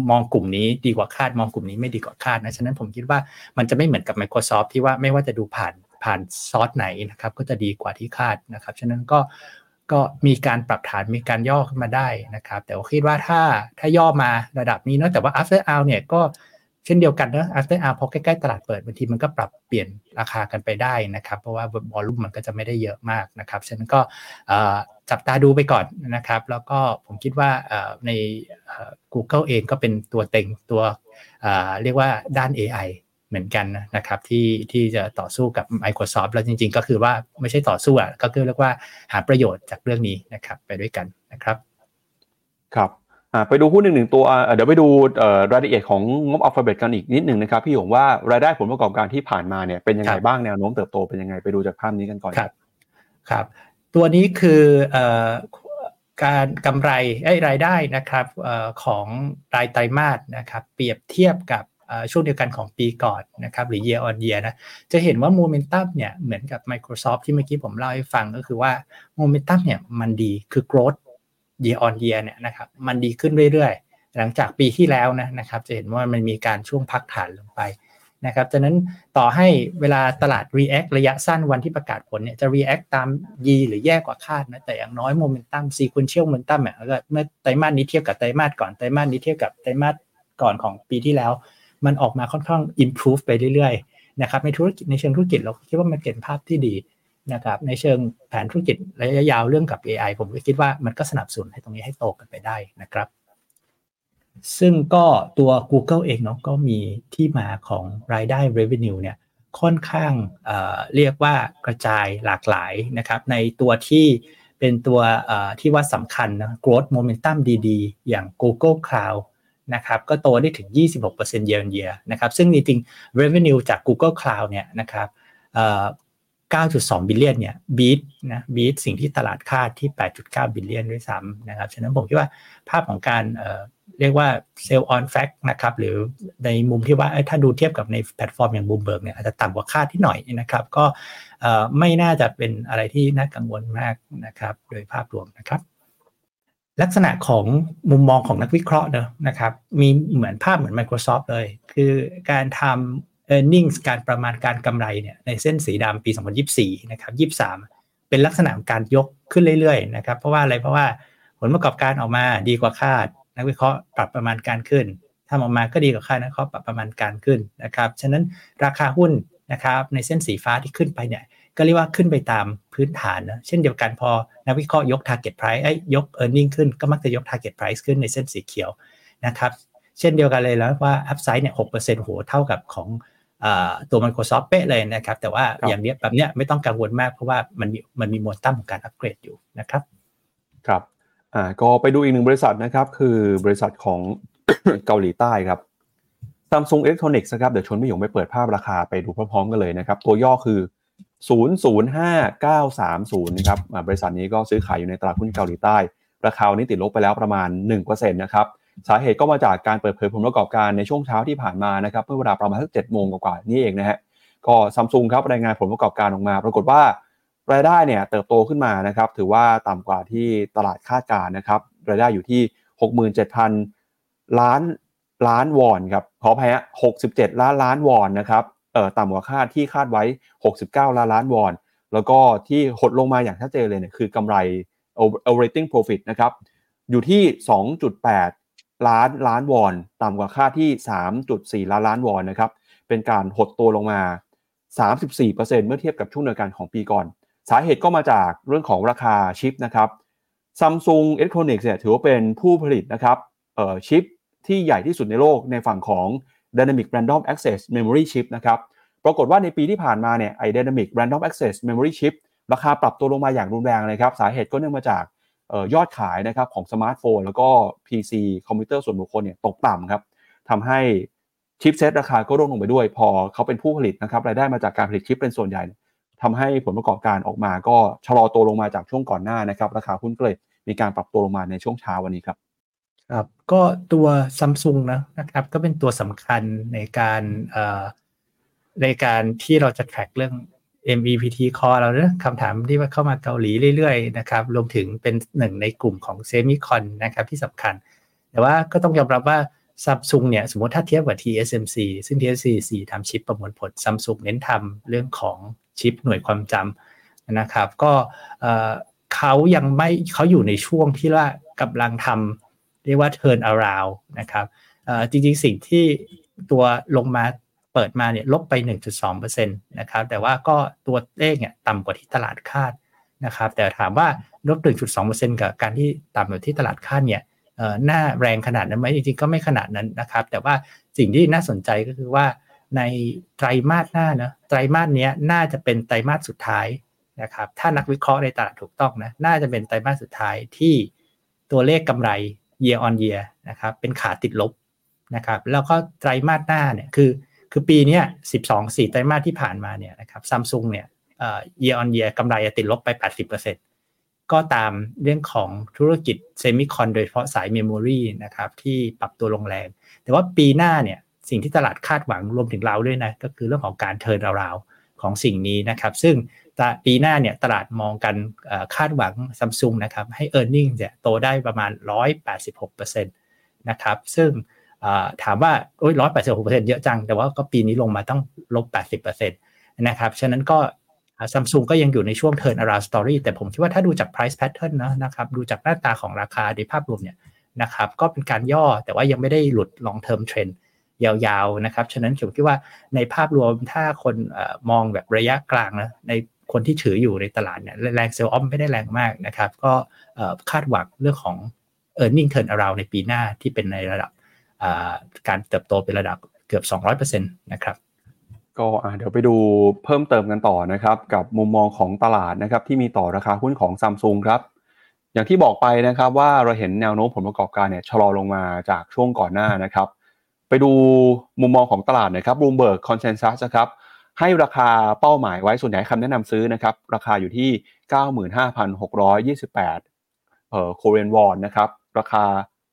มองกลุ่มนี้ดีกว่าคาดมองกลุ่มนี้ไม่ดีกว่าคาดนะฉะนั้นผมคิดว่ามันจะไม่เหมือนกับ Microsoft ที่ว่าไม่ว่าจะดูผ่านผ่านซอสไหนนะครับก็จะดีกว่าที่คาดนะครับฉะนั้นก็ ก็มีการปรับฐานมีการย่อขึ้นมาได้นะครับ แต่ว่าคิดว่าถ้าถ้าย่อมาระดับนี้เนาะแต่ว่า after hour เนี่ยก็เช่นเดียวกันนะ after hour พอใกล้ๆตลาดเปิดบางทีมันก็ปรับเปลี่ยนราคากันไปได้นะครับ เพราะว่าบอลลุ่มมันก็จะไม่ได้เยอะมากนะครับฉะนั้นก็จับตาดูไปก่อนนะครับ แล้วก็ผมคิดว่าใน Google เองก็เป็นตัวเต็งตัวเรียกว่าด้าน AI เหมือนกันนะครับที่ที่จะต่อสู้กับ Microsoft แล้วจริง ๆ ก็คือว่าไม่ใช่ต่อสู้อะก็คือเรียกว่าหาประโยชน์จากเรื่องนี้นะครับไปด้วยกันนะครับ ครับไปดูหุ้นหนึ่งหนึ่งตัวเดี๋ยวไปดูรายละเอียดของงบอัลฟาเบตกันอีกนิดหนึ่งนะครับพี่หยงว่ารายได้ผลประกอบการที่ผ่านมาเนี่ยเป็นยังไงบ้างแนวโน้มเติบโตเป็นยังไงไปดูจากภาพนี้กันก่อนครับครับ ตัวนี้คือการกำไรไอ้รายได้นะครับของรายไตรมาสนะครับ เปรียบเทียบกับ ช่วงเดียวกันของปีก่อนนะครับหรือ year on year นะจะเห็นว่าโมเมนตัมเนี่ยเหมือนกับ Microsoft ที่เมื่อกี้ผมเล่าให้ฟังก็คือว่าโมเมนตัมเนี่ยมันดีคือ growth year on year เนี่ยนะครับมันดีขึ้นเรื่อยๆ หลังจากปีที่แล้วนะนะครับจะเห็นว่ามันมีการช่วงพักฐานลงไปนะครับจากนั้นต่อให้เวลาตลาด react ระยะสั้นวันที่ประกาศผลเนี่ยจะ react ตามยีหรือแย่กว่าคาดนะแต่อย่างน้อยโมเมนตัม sequential momentum เนี่ยเมื่อไตรมาสนี้เทียบกับไตรมาสก่อนไตรมาสนี้เทียบกับไตรมาสก่อนของปีที่แล้ว มันออกมาค่อนข้าง improve ไปเรื่อยๆนะครับในธุรกิจในเชิงธุรกิจเราคิดว่ามันเห็นภาพที่ดีนะครับในเชิงแผนธุรกิจระยะยาวเรื่องกับ AI ผมก็คิดว่ามันก็สนับสนุนให้ตรงนี้ให้โตกันไปได้นะครับ ซึ่งก็ตัว Google เองเนาะก็มีที่มาของรายได้ revenue เนี่ยค่อนข้างเเรียกว่ากระจายหลากหลายนะครับในตัวที่เป็นตัวที่ว่าสำคัญนะ growth momentum ดีๆ อย่าง Google Cloud นะครับก็โตได้ถึง 26% year on year นะครับซึ่งจริงๆ revenue จาก Google Cloud เนี่ยนะครับ9.2 บิลเลียนเนี่ยบีทนะบีทสิ่งที่ตลาดคาดที่ 8.9 billion ด้วยซ้ำนะครับฉะนั้นผมคิดว่าภาพของการเรียกว่า sell on fact นะครับหรือในมุมที่ว่าถ้าดูเทียบกับในแพลตฟอร์มอย่างบูมเบิร์กเนี่ยอาจจะต่ำกว่าคาดนิดหน่อยนะครับก็ไม่น่าจะเป็นอะไรที่น่ากังวลมากนะครับโดยภาพรวมนะครับ ลักษณะของมุมมองของนักวิเคราะห์เนอะนะครับมีเหมือนภาพเหมือน Microsoft เลย คือการทำ e a r n i n g การประมาณการกำไรเนี่ยในเส้นสีดำปี 2024 นะครับ 23 เป็นลักษณะของการยกขึ้นเรื่อยๆนะครับเพราะว่าอะไรเพราะว่าผลประกอบการออกมาดีกว่าคาด นักวิเคราะห์ปรับประมาณการขึ้นทำออกมาก็ดีกว่าคาดนักวิเคราะห์ปรับประมาณการขึ้นนะครับฉะนั้นราคาหุ้นนะครับในเส้นสีฟ้าที่ขึ้นไปเนี่ย ก็เรียกว่าขึ้นไปตามพื้นฐานนะเช่นเดียวกันพอนักวิเคราะห์ยก target price ไอ้ยก earning ขึ้นก็มักจะยก target price ขึ้นในเส้นสีเขียวนะครับเช่นเดียวกันเลยแล้วว่า upside เนี่ย6%โหเท่ากับของตัว Microsoft เป๊ะเลยนะครับ แต่ว่าอย่างนี้แบบเนี้ยไม่ต้องกังวลมากเพราะว่ามันมีมันมีมวลตั้มของการอัปเกรดอยู่นะครับครับอ่าก็ไปดูอีกหนึ่งบริษัทนะครับ คือบริษัทของเกาหลีใต้ครับ Samsung Electronics นะครับเดี๋ยวชวนพี่หยงไปเปิดภาพราคาไปดูพร้อมๆกันเลยนะครับ ตัวย่อคือ 005930นะครับบริษัทนี้ก็ซื้อขายอยู่ในตลาดหุ้นเกาหลีใต้ ราคานี้ติดลบไปแล้วประมาณ1%นะครับสาเหตุก็มาจากการเปิดเผยผลประกอบการในช่วงเช้าที่ผ่านมานะครับเมื่อเวลาประมาณสักเจ็ดโมงกว่าๆนี่เองนะฮะก็ซัมซุงครับรายงานผลประกอบการออกมา ปรากฏว่ารายได้เนี่ยเติบโตขึ้นมานะครับถือว่าต่ำกว่าที่ตลาดคาดการนะครับรายได้อยู่ที่ 67,000 ล้านล้านวอนครับขออภัยฮะ67 ล้านล้านวอนนะครับ ต่ำกว่าคาดที่คาดไว้ 69 ล้านล้านวอน แล้วก็ที่หดลงมาอย่างชัดเจนเลยเนี่ยคือกำไร operating profit นะครับอยู่ที่ 2.8 ล้านล้านวอน ต่ำกว่าค่าที่ 3.4 ล้านล้านวอนนะครับเป็นการหดตัวลงมา 34%เมื่อเทียบกับช่วงเดียวกันของปีก่อน สาเหตุก็มาจากเรื่องของราคาชิปนะครับ Samsung Electronics เนี่ยถือว่าเป็นผู้ผลิตนะครับเอ่อชิปที่ใหญ่ที่สุดในโลกในฝั่งของ Dynamic Random Access Memory Chip นะครับปรากฏว่าในปีที่ผ่านมาเนี่ยไอ้ Dynamic Random Access Memory Chip ราคาปรับตัวลงมาอย่างรุนแรงเลยครับ สาเหตุก็เนื่องมาจากยอดขายนะครับของสมาร์ทโฟนแล้วก็ PC คอมพิวเตอร์ส่วนบุคคลเนี่ยตกต่ำครับทำให้ chipset ราคาก็ร่วงลงไปด้วย พอเขาเป็นผู้ผลิตนะครับรายได้มาจากการผลิตชิปเป็นส่วนใหญ่ทำให้ผลประกอบการออกมาก็ชะลอตัวลงมาจากช่วงก่อนหน้านะครับ ราคาหุ้นก็เลยมีการปรับตัวลงมาในช่วงเช้าวันนี้ครับ ครับก็ตัวซัมซุงนะนะครับ ก็เป็นตัวสำคัญในการในการที่เราจะ track เรื่อง MEPT Core เราเนี่ยคำถามที่ว่าเข้ามาเกาหลีเรื่อยๆนะครับรวมถึงเป็นหนึ่งในกลุ่มของเซมิคอนนะครับที่สำคัญ แต่ว่าก็ต้องยอมรับว่าซัมซุงเนี่ยสมมติถ้าเทียบกับ TSMC ซึ่ง TSMC ทำชิปประมวลผลซัมซุงเน้นทำเรื่องของชิปหน่วยความจำนะครับ ก็เขายังไม่เขาอยู่ในช่วงที่ว่ากำลังทำ เรียกว่า turn around นะครับจริงๆ สิ่งที่ตัวลงมาเปิดมาเนี่ยลบไป 1.2%นะครับแต่ว่าก็ตัวเลขเนี่ยต่ำกว่าที่ตลาดคาดนะครับแต่ถามว่าลบ 1.2%กับการที่ต่ำกว่าที่ตลาดคาดเนี่ยหน้าแรงขนาดนั้นไหมจริงๆ ก็ไม่ขนาดนั้นนะครับแต่ว่าสิ่งที่น่าสนใจก็คือว่าในไตรมาสหน้านะไตรมาสนี้น่าจะเป็นไตรมาสสุดท้ายนะครับถ้านักวิเคราะห์ในตลาดถูกต้องนะน่าจะเป็นไตรมาสสุดท้ายที่ตัวเลขกำไร year on year นะครับเป็นค่าติดลบนะครับแล้วก็ไตรมาสหน้าเนี่ยคือคือปีนี้12 4 ไตรมาสที่ผ่านมาเนี่ยนะครับซัมซุงเนี่ยเอ่อ year on year กำไรติดลบไป 80%ก็ตามเรื่องของธุรกิจ semicon โดยเฉพาะสาย memory นะครับที่ปรับตัวลงแรง แต่ว่าปีหน้าเนี่ยสิ่งที่ตลาดคาดหวังรวมถึงเราด้วยนะก็คือเรื่องของการ turnaround ของสิ่งนี้นะครับ ซึ่ง ปีหน้าเนี่ยตลาดมองกันคาดหวังซัมซุงนะครับให้ e a r n i n g เนี่ยโตได้ประมาณ 186%นะครับซึ่งถามว่าโอ้ย186%เยอะจัง แต่ว่าก็ปีนี้ลงมาต้องลบ80%นะครับ ฉะนั้นก็ซัมซุงก็ยังอยู่ในช่วง turn around story แต่ผมคิดว่าถ้าดูจาก price pattern นะนะครับ ดูจากหน้าตาของราคาในภาพรวมเนี่ยนะครับ ก็เป็นการย่อ แต่ว่ายังไม่ได้หลุด long term trend ยาวๆนะครับ ฉะนั้นผมคิดว่าในภาพรวมถ้าคนมองแบบระยะกลางนะ ใน คนที่ถืออยู่ในตลาดเนี่ยแรงเซลล์ออมไม่ได้แรงมากนะครับ ก็คาดหวังเรื่องของ e a r n i n g turn around ในปีหน้าที่เป็นในระดับการเติบโตเป็นระดับเกือบ 200%นะครับก็เดี๋ยวไปดูเพิ่มเติมกันต่อนะครับ กับมุมมองของตลาดนะครับที่มีต่อราคาหุ้นของซัมซุงครับอย่างที่บอกไปนะครับว่าเราเห็นแนวโน้มผลประกอบการเนี่ยชะลอลงมาจากช่วงก่อนหน้านะครับ ไปดูมุมมองของตลาดนะครับ Bloomberg consensus ครับ ให้ราคาเป้าหมายไว้ส่วนใหญ่คำแนะนำซื้อนะครับ ราคาอยู่ที่ 95,628เอ่อ Korean won นะครับ ราคา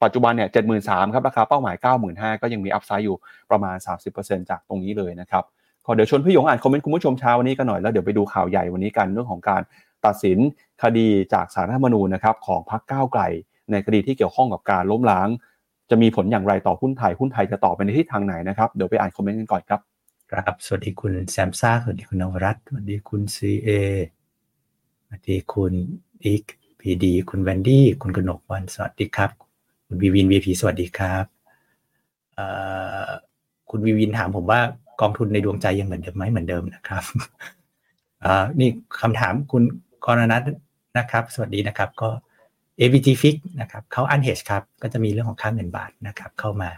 ปัจจุบันเนี่ย73,000ครับ ราคาเป้าหมาย 95,000ก็ยังมี upside อยู่ประมาณ 30%จากตรงนี้เลยนะครับขอเดี๋ยวชวนพี่หยงอ่านคอมเมนต์คุณผู้ชมเช้าวันนี้กันหน่อยแล้วเดี๋ยวไปดูข่าวใหญ่วันนี้กันเรื่องของการตัดสินคดีจากศาลรัฐธรรมนูญนะครับของพรรคก้าวไกล ในคดีที่เกี่ยวข้องกับการล้มล้าง จะมีผลอย่างไรต่อหุ้นไทยหุ้นไทยจะต่อไปในทิศทางไหนนะครับเดี๋ยวไปอ่านคอมเมนต์กันก่อนครับ ครับ สวัสดีคุณแซมซ่า สวัสดีคุณนวรัตนสวัสดีคุณซีเอสวัสดีคุณอีกพีดี คุณแวนดี้ คุณกนกวัน สวัสดีครับ คุณวีวินวีพีสวัสดีครับคุณวีวินถามผมว่ากองทุนในดวงใจยังเหมือนเดิมไหมเหมือนเดิมนะครับนี่คำถามคุณกรณัทนะครับ สวัสดีนะครับก็ ABT Fix นะครับเขาอันเฮชครับ ก็จะมีเรื่องของค่าเงินบาทนะครับเข้ามา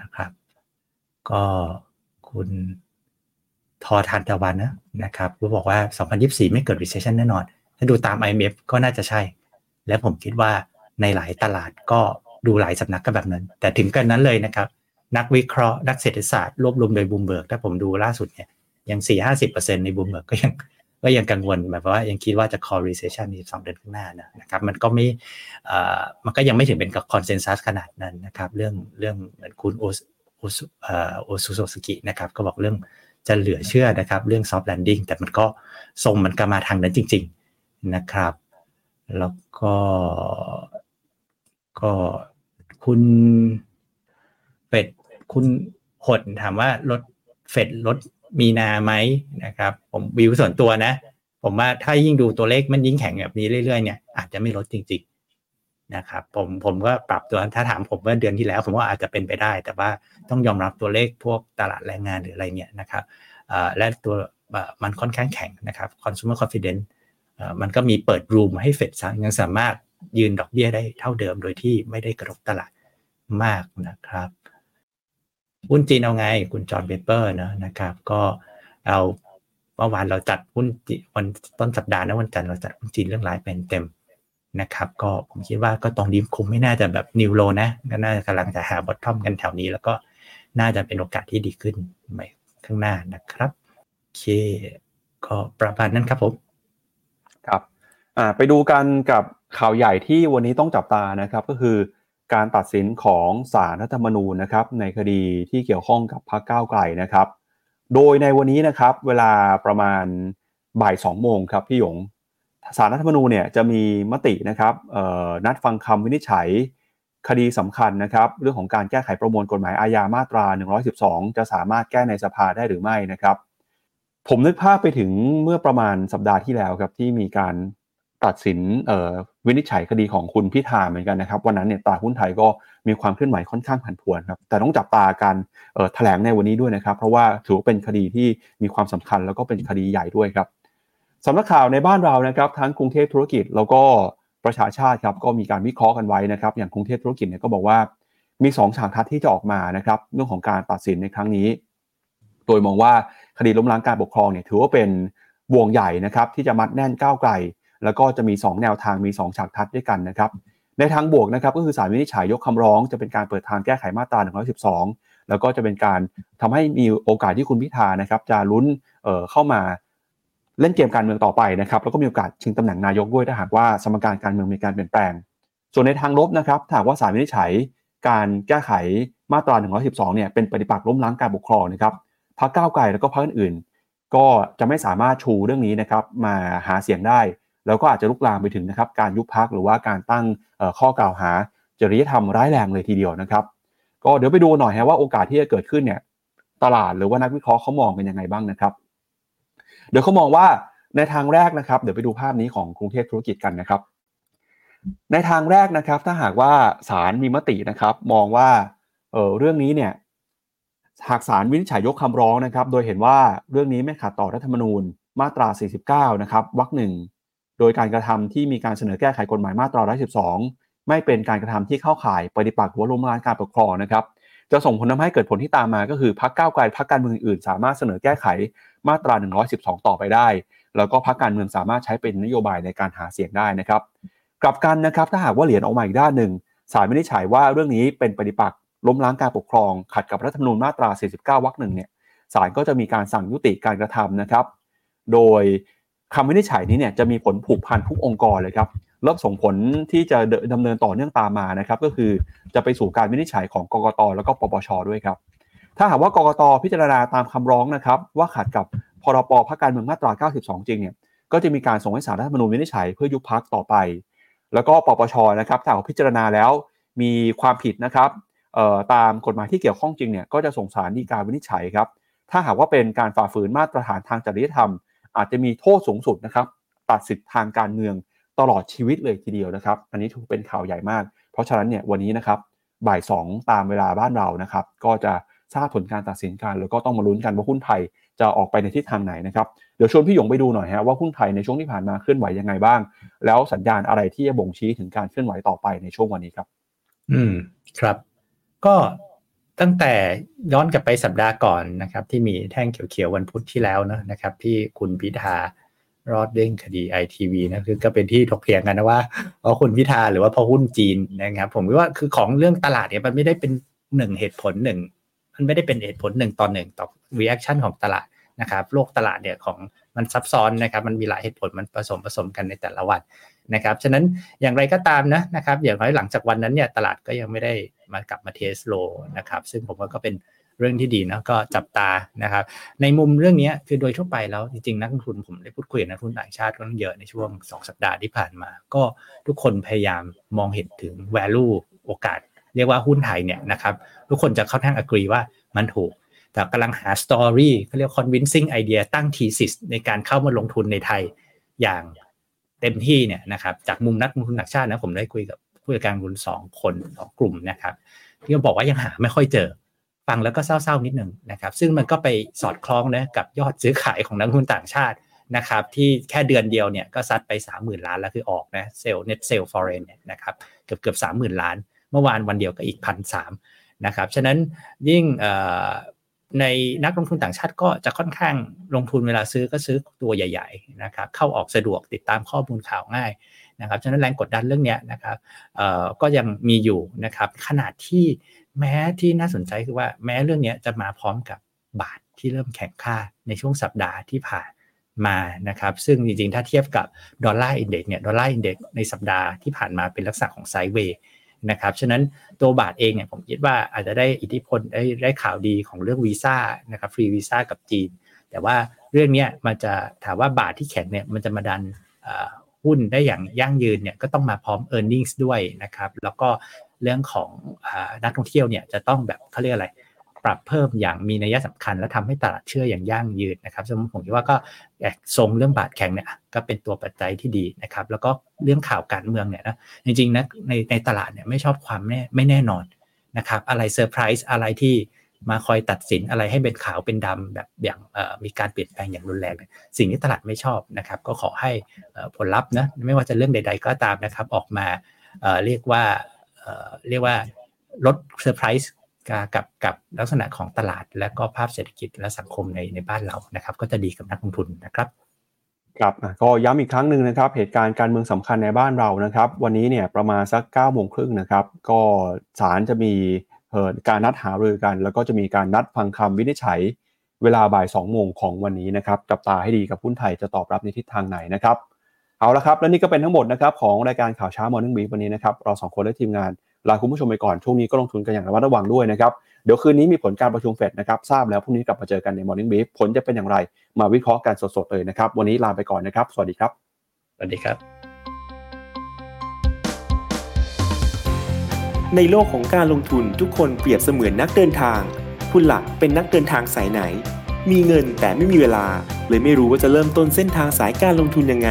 นะครับ ก็ คุณทอทานตะวันนะนะครับก็บอกว่า 2024 ไม่เกิด recession แน่นอน ถ้าดูตาม IMF ก็น่าจะใช่ และผมคิดว่าในหลายตลาดก็ดูหลายสำนักก็แบบนั้น แต่ถึงกันนั้นเลยนะครับ นักวิเคราะห์นักเศรษฐศาสตร์รวบรวมโดยบูมเบิร์กถ้าผมดูล่าสุดเนี่ยยัง4-50%ในบูมเบิร์กก็ยังก็ยังกังวลแบบว่ายังคิดว่าจะ call recession ในสองเดือนข้างหน้านะนะครับมันก็ไม่มันก็ยังไม่ถึงเป็นกับ consensus ขนาดนั้นนะครับ เรื่องเรื่องเหมือนคุณ โอซูโซสกินะครับก็บอกเรื่องจะเหลือเชื่อนะครับ เรื่อง soft landing แต่มันก็ทรงมันก็มาทางนั้นจริง ๆนะครับ แล้วก็ก็คุณเป็ดคุณหดถามว่ารถเฟดรถมีนาไหมนะครับ ผมวิวส่วนตัวนะ ผมว่าถ้ายิ่งดูตัวเลขมันยิ่งแข็งแบบนี้เรื่อยๆเนี่ยอาจจะไม่ลดจริงๆ นะครับผมผมก็ปรับตัวถ้าถามผมว่าเดือนที่แล้ว ผมว่าอาจจะเป็นไปได้ แต่ว่าต้องยอมรับตัวเลขพวกตลาดแรงงานหรืออะไรเนี่ยนะครับและตัวมันค่อนข้างแข็งนะครับ consumer confidence มันก็มีเปิดรูมให้เฟดยังสามารถยืนดอกเบี้ยได้เท่าเดิมโดยที่ไม่ได้กระทบตลาดมากนะครับหุ้นจีนเอาไง คุณจอห์นเบเปอร์นะนะครับ ก็เอาเมื่อวานเราจัดหุ้นวันต้นสัปดาห์นะวันจันทร์เราจัดหุ้นจีนเรื่องรายเป็นเต็ม นะครับ ก็ผมคิดว่าก็ตรงนี้คงไม่น่าจะแบบนิวโลนะก็น่าจะกำลังจะหาบอททอมกันแถวนี้ แล้วก็น่าจะเป็นโอกาสที่ดีขึ้นใหม่ข้างหน้านะครับโอเค ก็ประมาณนั้นครับผมครับอ่าไปดูกันกับข่าวใหญ่ที่วันนี้ต้องจับตานะครับ ก็คือการตัดสินของศาลรัฐธรรมนูญนะครับ ในคดีที่เกี่ยวข้องกับพรรคก้าวไกลนะครับ โดยในวันนี้นะครับ เวลาประมาณบ่ายสองโมงครับพี่หยง ศาลรัฐธรรมนูญเนี่ยจะมีมตินะครับนัดฟังคำวินิจฉัยคดีสำคัญนะครับเรื่องของการแก้ไขประมวลกฎหมายอาญามาตรา 112 จะสามารถแก้ในสภาได้หรือไม่นะครับ ผมนึกภาพไปถึงเมื่อประมาณสัปดาห์ที่แล้วครับที่มีการตัดสินวินิจฉัยคดีของคุณพิธาเหมือนกันนะครับวันนั้นเนี่ยตลาดหุ้นไทยก็มีความเคลื่อนไหวค่อนข้างผันผวนครับแต่ต้องจับตาการแถลงในวันนี้ด้วยนะครับ เพราะว่าถือว่าเป็นคดีที่มีความสำคัญแล้วก็เป็นคดีใหญ่ด้วยครับ สำนักข่าวในบ้านเรานะครับทั้งกรุงเทพธุรกิจแล้วก็ประชาชาติครับก็มีการวิเคราะห์กันไว้นะครับ อย่างกรุงเทพธุรกิจเนี่ยก็บอกว่ามี 2 ฉากทัดที่จะออกมานะครับเรื่องของการตัดสินในครั้งนี้ โดยมองว่าคดีล้มล้างการปกครองเนี่ยถือว่าเป็นวงใหญ่นะครับที่จะมัดแน่นก้าวไกล แล้วก็จะมี 2 แนวทางมี 2 ฉากทัดด้วยกันนะครับในทางบวกนะครับก็คือสารวินิจฉัยยกคำร้องจะเป็นการเปิดทางแก้ไขมาตรา112 แล้วก็จะเป็นการทำให้มีโอกาสที่คุณพิธานะครับจะลุ้นเเข้ามา เล่นเกมการเมืองต่อไปนะครับแล้วก็มีโอกาสชิงตำแหน่งนายกด้วยถ้าหากว่าสมการการเมืองมีการเปลี่ยนแปลง ส่วนในทางลบนะครับถ้าหากว่าสารวินิจฉัย การแก้ไขมาตรา 112 เนี่ยเป็นปฏิปักษ์ล้มล้างการปกครองนะครับพรรคก้าวไกลแล้วก็พรรคอื่นๆ ก็จะไม่สามารถชูเรื่องนี้นะครับมาหาเสียงได้ แล้วก็อาจจะลุกลามไปถึงนะครับการยุบพักหรือว่าการตั้งข้อกล่าวหาจริยธรรมร้ายแรงเลยทีเดียวนะครับ ก็เดี๋ยวไปดูหน่อยฮะว่าโอกาสที่จะเกิดขึ้นเนี่ยตลาดหรือว่านักวิเคราะห์เขามองเป็นยังไงบ้างนะครับ เดี๋ยวเขามองว่าในทางแรกนะครับ เดี๋ยวไปดูภาพนี้ของกรุงเทพธุรกิจกันนะครับ ในทางแรกนะครับ ถ้าหากว่าศาลมีมตินะครับ มองว่าเออเรื่องนี้เนี่ยหากศาลวินิจฉัยยกคำร้องนะครับ โดยเห็นว่าเรื่องนี้ไม่ขัดต่อรัฐธรรมนูญมาตรา 49 นะครับวรรคหนึ่งโดยการกระทำที่มีการเสนอแก้ไขกฎหมายมาตรา 112 ไม่เป็นการกระทำที่เข้าข่ายปฏิปักษ์หัวล้มล้างการปกครองนะครับ จะส่งผลทำให้เกิดผลที่ตามมาก็คือพรรคก้าวไกลพรรคการเมืองอื่นสามารถเสนอแก้ไขมาตรา 112 ต่อไปได้ แล้วก็พรรคการเมืองสามารถใช้เป็นนโยบายในการหาเสียงได้นะครับ กลับกันนะครับถ้าหากว่าเหรียญออกมาอีกด้านหนึ่งศาลไม่ได้ฉายว่าเรื่องนี้เป็นปฏิปักษ์ล้มล้างการปกครอง ขัดกับรัฐธรรมนูญมาตรา 49 วรรคหนึ่งเนี่ยศาลก็จะมีการสั่งยุติการกระทำนะครับ โดยคำวินิจฉัยนี้เนี่ยจะมีผลผูกพันทุกองค์กรเลยครับ แล้วส่งผลที่จะดำเนินต่อเนื่องตามมานะครับก็คือจะไปสู่การวินิจฉัยของกกตแล้วก็ปปชด้วยครับ ถ้าหากว่ากกตพิจารณาตามคำร้องนะครับว่าขัดกับพรบพักการเมืองมาตรา 92 จริงเนี่ยก็จะมีการส่งให้สารรัฐธรรมนูญวินิจฉัยเพื่อยุบพักต่อไป แล้วก็ปปชนะครับถ้าพิจารณาแล้วมีความผิดนะครับตามกฎหมายที่เกี่ยวข้องจริงเนี่ยก็จะส่งสารดีกาวินิจฉัยครับถ้าหากว่าเป็นการฝ่าฝืนมาตรฐานทางจริยธรรม อาจจะมีโทษสูงสุดนะครับตัดสิทธิทางการเมือง ตลอดชีวิตเลยทีเดียวนะครับ อันนี้ถูกเป็นข่าวใหญ่มาก เพราะฉะนั้นเนี่ยวันนี้นะครับบ่าย2ตามเวลาบ้านเรานะครับ ก็จะทราบผลการตัดสินกัน แล้วก็ต้องมาลุ้นกันว่าหุ้นไทยจะออกไปในทิศทางไหนนะครับ เดี๋ยวชวนพี่หยงไปดูหน่อยฮะว่าหุ้นไทยในช่วงที่ผ่านมาเคลื่อนไหวยังไงบ้าง แล้วสัญญาณอะไรที่จะบ่งชี้ถึงการเคลื่อนไหวต่อไปในช่วงวันนี้ครับ อืมครับ ก็ตั้งแต่ย้อนกลับไปสัปดาห์ก่อนนะครับ ที่มีแท่งเขียวๆวันพุธที่แล้วนะนะครับ ที่คุณพิธา รอดเด้งคดีไอทีวีนะคือก็เป็นที่ถกเถียงกันนะว่าเพราะคุณพิธาหรือว่าเพราะหุ้นจีนนะครับผมว่าคือของเรื่องตลาดเนี่ยมันไม่ได้เป็นหนึ่งเหตุผลหนึ่งมันไม่ได้เป็นเหตุผลหนึ่งต่อหนึ่งต่อ reaction ของตลาดนะครับโลกตลาดเนี่ยของมันซับซ้อนนะครับมันมีหลายเหตุผลมันผสมผสมกันในแต่ละวันนะครับฉะนั้นอย่างไรก็ตามนะนะครับอย่างน้อยหลังจากวันนั้นเนี่ยตลาดก็ยังไม่ได้มากลับมาเทสโลนะครับซึ่งผมว่าก็เป็น เรื่องที่ดีนะก็จับตานะครับ ในมุมเรื่องนี้คือโดยทั่วไปแล้วจริงๆนักลงทุนผมได้พูดคุยกับนักลงทุนต่างชาติก็เยอะในช่วง 2 สัปดาห์ที่ผ่านมา ก็ทุกคนพยายามมองเห็นถึง value โอกาส เรียกว่าหุ้นไทยเนี่ยนะครับทุกคนจะเข้าทางอกรีว่ามันถูกแต่กำลังหา story เขาเรียก convincing idea ตั้ง thesis ในการเข้ามาลงทุนในไทยอย่างเต็มที่เนี่ยนะครับจากมุมนักลงทุนต่างชาตินะผมได้คุยกับผู้จัดการลงทุนสองคนสองกลุ่มนะครับที่บอกว่ายังหาไม่ค่อยเจอ ฟังแล้วก็เศร้าๆนิดหนึ่งนะครับ ซึ่งมันก็ไปสอดคล้องนะกับยอดซื้อขายของนักลงทุนต่างชาตินะครับ ที่แค่เดือนเดียวเนี่ยก็ซัดไป 30,000 ล้านแล้วคือออกนะเซลล์เน็ตเซลล์ฟอร์เรนเนี่ยนะครับเกือบเกือบสามหมื่นล้าน เมื่อวานวันเดียวก็อีกพันสามนะครับฉะนั้นยิ่งในนักลงทุนต่างชาติก็จะค่อนข้างลงทุนเวลาซื้อก็ซื้อตัวใหญ่ๆนะครับเข้าออกสะดวกติดตามข้อมูลข่าวง่ายนะครับฉะนั้นแรงกดดันเรื่องนี้นะครับก็ยังมีอยู่นะครับขนาดที่ แม้ที่น่าสนใจคือว่าแม้เรื่องนี้จะมาพร้อมกับบาทที่เริ่มแข็งค่าในช่วงสัปดาห์ที่ผ่านมานะครับ ซึ่งจริงๆ ถ้าเทียบกับ dollar index เนี่ย dollar index ในสัปดาห์ที่ผ่านมาเป็นลักษณะของ sideway นะครับ ฉะนั้นตัวบาทเองเนี่ยผมคิดว่าอาจจะได้อิทธิพลได้ได้ข่าวดีของเรื่องวีซ่านะครับฟรีวีซ่ากับจีน แต่ว่าเรื่องนี้มันจะถามว่าบาทที่แข็งเนี่ยมันจะมาดันหุ้นได้อย่างยั่งยืนเนี่ยก็ต้องมาพร้อม e a r n i n g ด้วยนะครับ แล้วก็ เรื่องของนักท่องเที่ยวเนี่ยจะต้องแบบเขาเรียกอะไร ปรับเพิ่มอย่างมีนัยสำคัญ และทำให้ตลาดเชื่ออย่างยั่งยืนนะครับซึ่งผมคิดว่าก็ทรงเรื่องบาทแข็งเนี่ยก็เป็นตัวปัจจัยที่ดีนะครับ แล้วก็เรื่องข่าวการเมืองเนี่ยนะจริงๆนะในในตลาดเนี่ยไม่ชอบความแน่ไม่แน่นอนนะครับอะไรเซอร์ไพรส์อะไรที่มาคอยตัดสินอะไรให้เป็นขาวเป็นดำแบบอย่างมีการเปลี่ยนแปลงอย่างรุนแรง สิ่งที่ตลาดไม่ชอบนะครับ ก็ขอให้ผลลัพธ์นะไม่ว่าจะเรื่องใด ๆ ก็ตามนะครับ ออกมาเรียกว่า เรียกว่าลดเซอร์ไพรส์กับกับลักษณะของตลาด และก็ภาพเศรษฐกิจและสังคมในในบ้านเรานะครับ ก็จะดีกับนักลงทุนนะครับครับก็ย้ำอีกครั้งหนึ่งนะครับ เหตุการณ์การเมืองสำคัญในบ้านเรานะครับ วันนี้เนี่ยประมาณสัก9ก้าโมงครึ่งนะครับ ก็ศาลจะมีการนัดหารือกัน แล้วก็จะมีการนัดฟังคำวินิจฉัย เวลาบ่าย2โมงของวันนี้นะครับ จับตาให้ดีกับหุ้นไทยจะตอบรับในทิศทางไหนนะครับ เอาละครับ และนี่ก็เป็นทั้งหมดนะครับของรายการข่าวเช้า Morning Brief วันนี้นะครับเราสองคนและทีมงานลาคุณผู้ชมไปก่อนช่วงนี้ก็ลงทุนกันอย่างระมัดระวังด้วยนะครับเดี๋ยวคืนนี้มีผลการประชุมเฟดนะครับทราบแล้วพรุ่งนี้กลับมาเจอกันใน Morning Brief ผลจะเป็นอย่างไร มาวิเคราะห์กันสดๆเลยนะครับวันนี้ลาไปก่อนนะครับ สวัสดีครับ สวัสดีครับ ในโลกของการลงทุนทุกคนเปรียบเสมือนนักเดินทาง คุณหลักเป็นนักเดินทางสายไหน มีเงินแต่ไม่มีเวลา เลยไม่รู้ว่าจะเริ่มต้นเส้นทางสายการลงทุนยังไง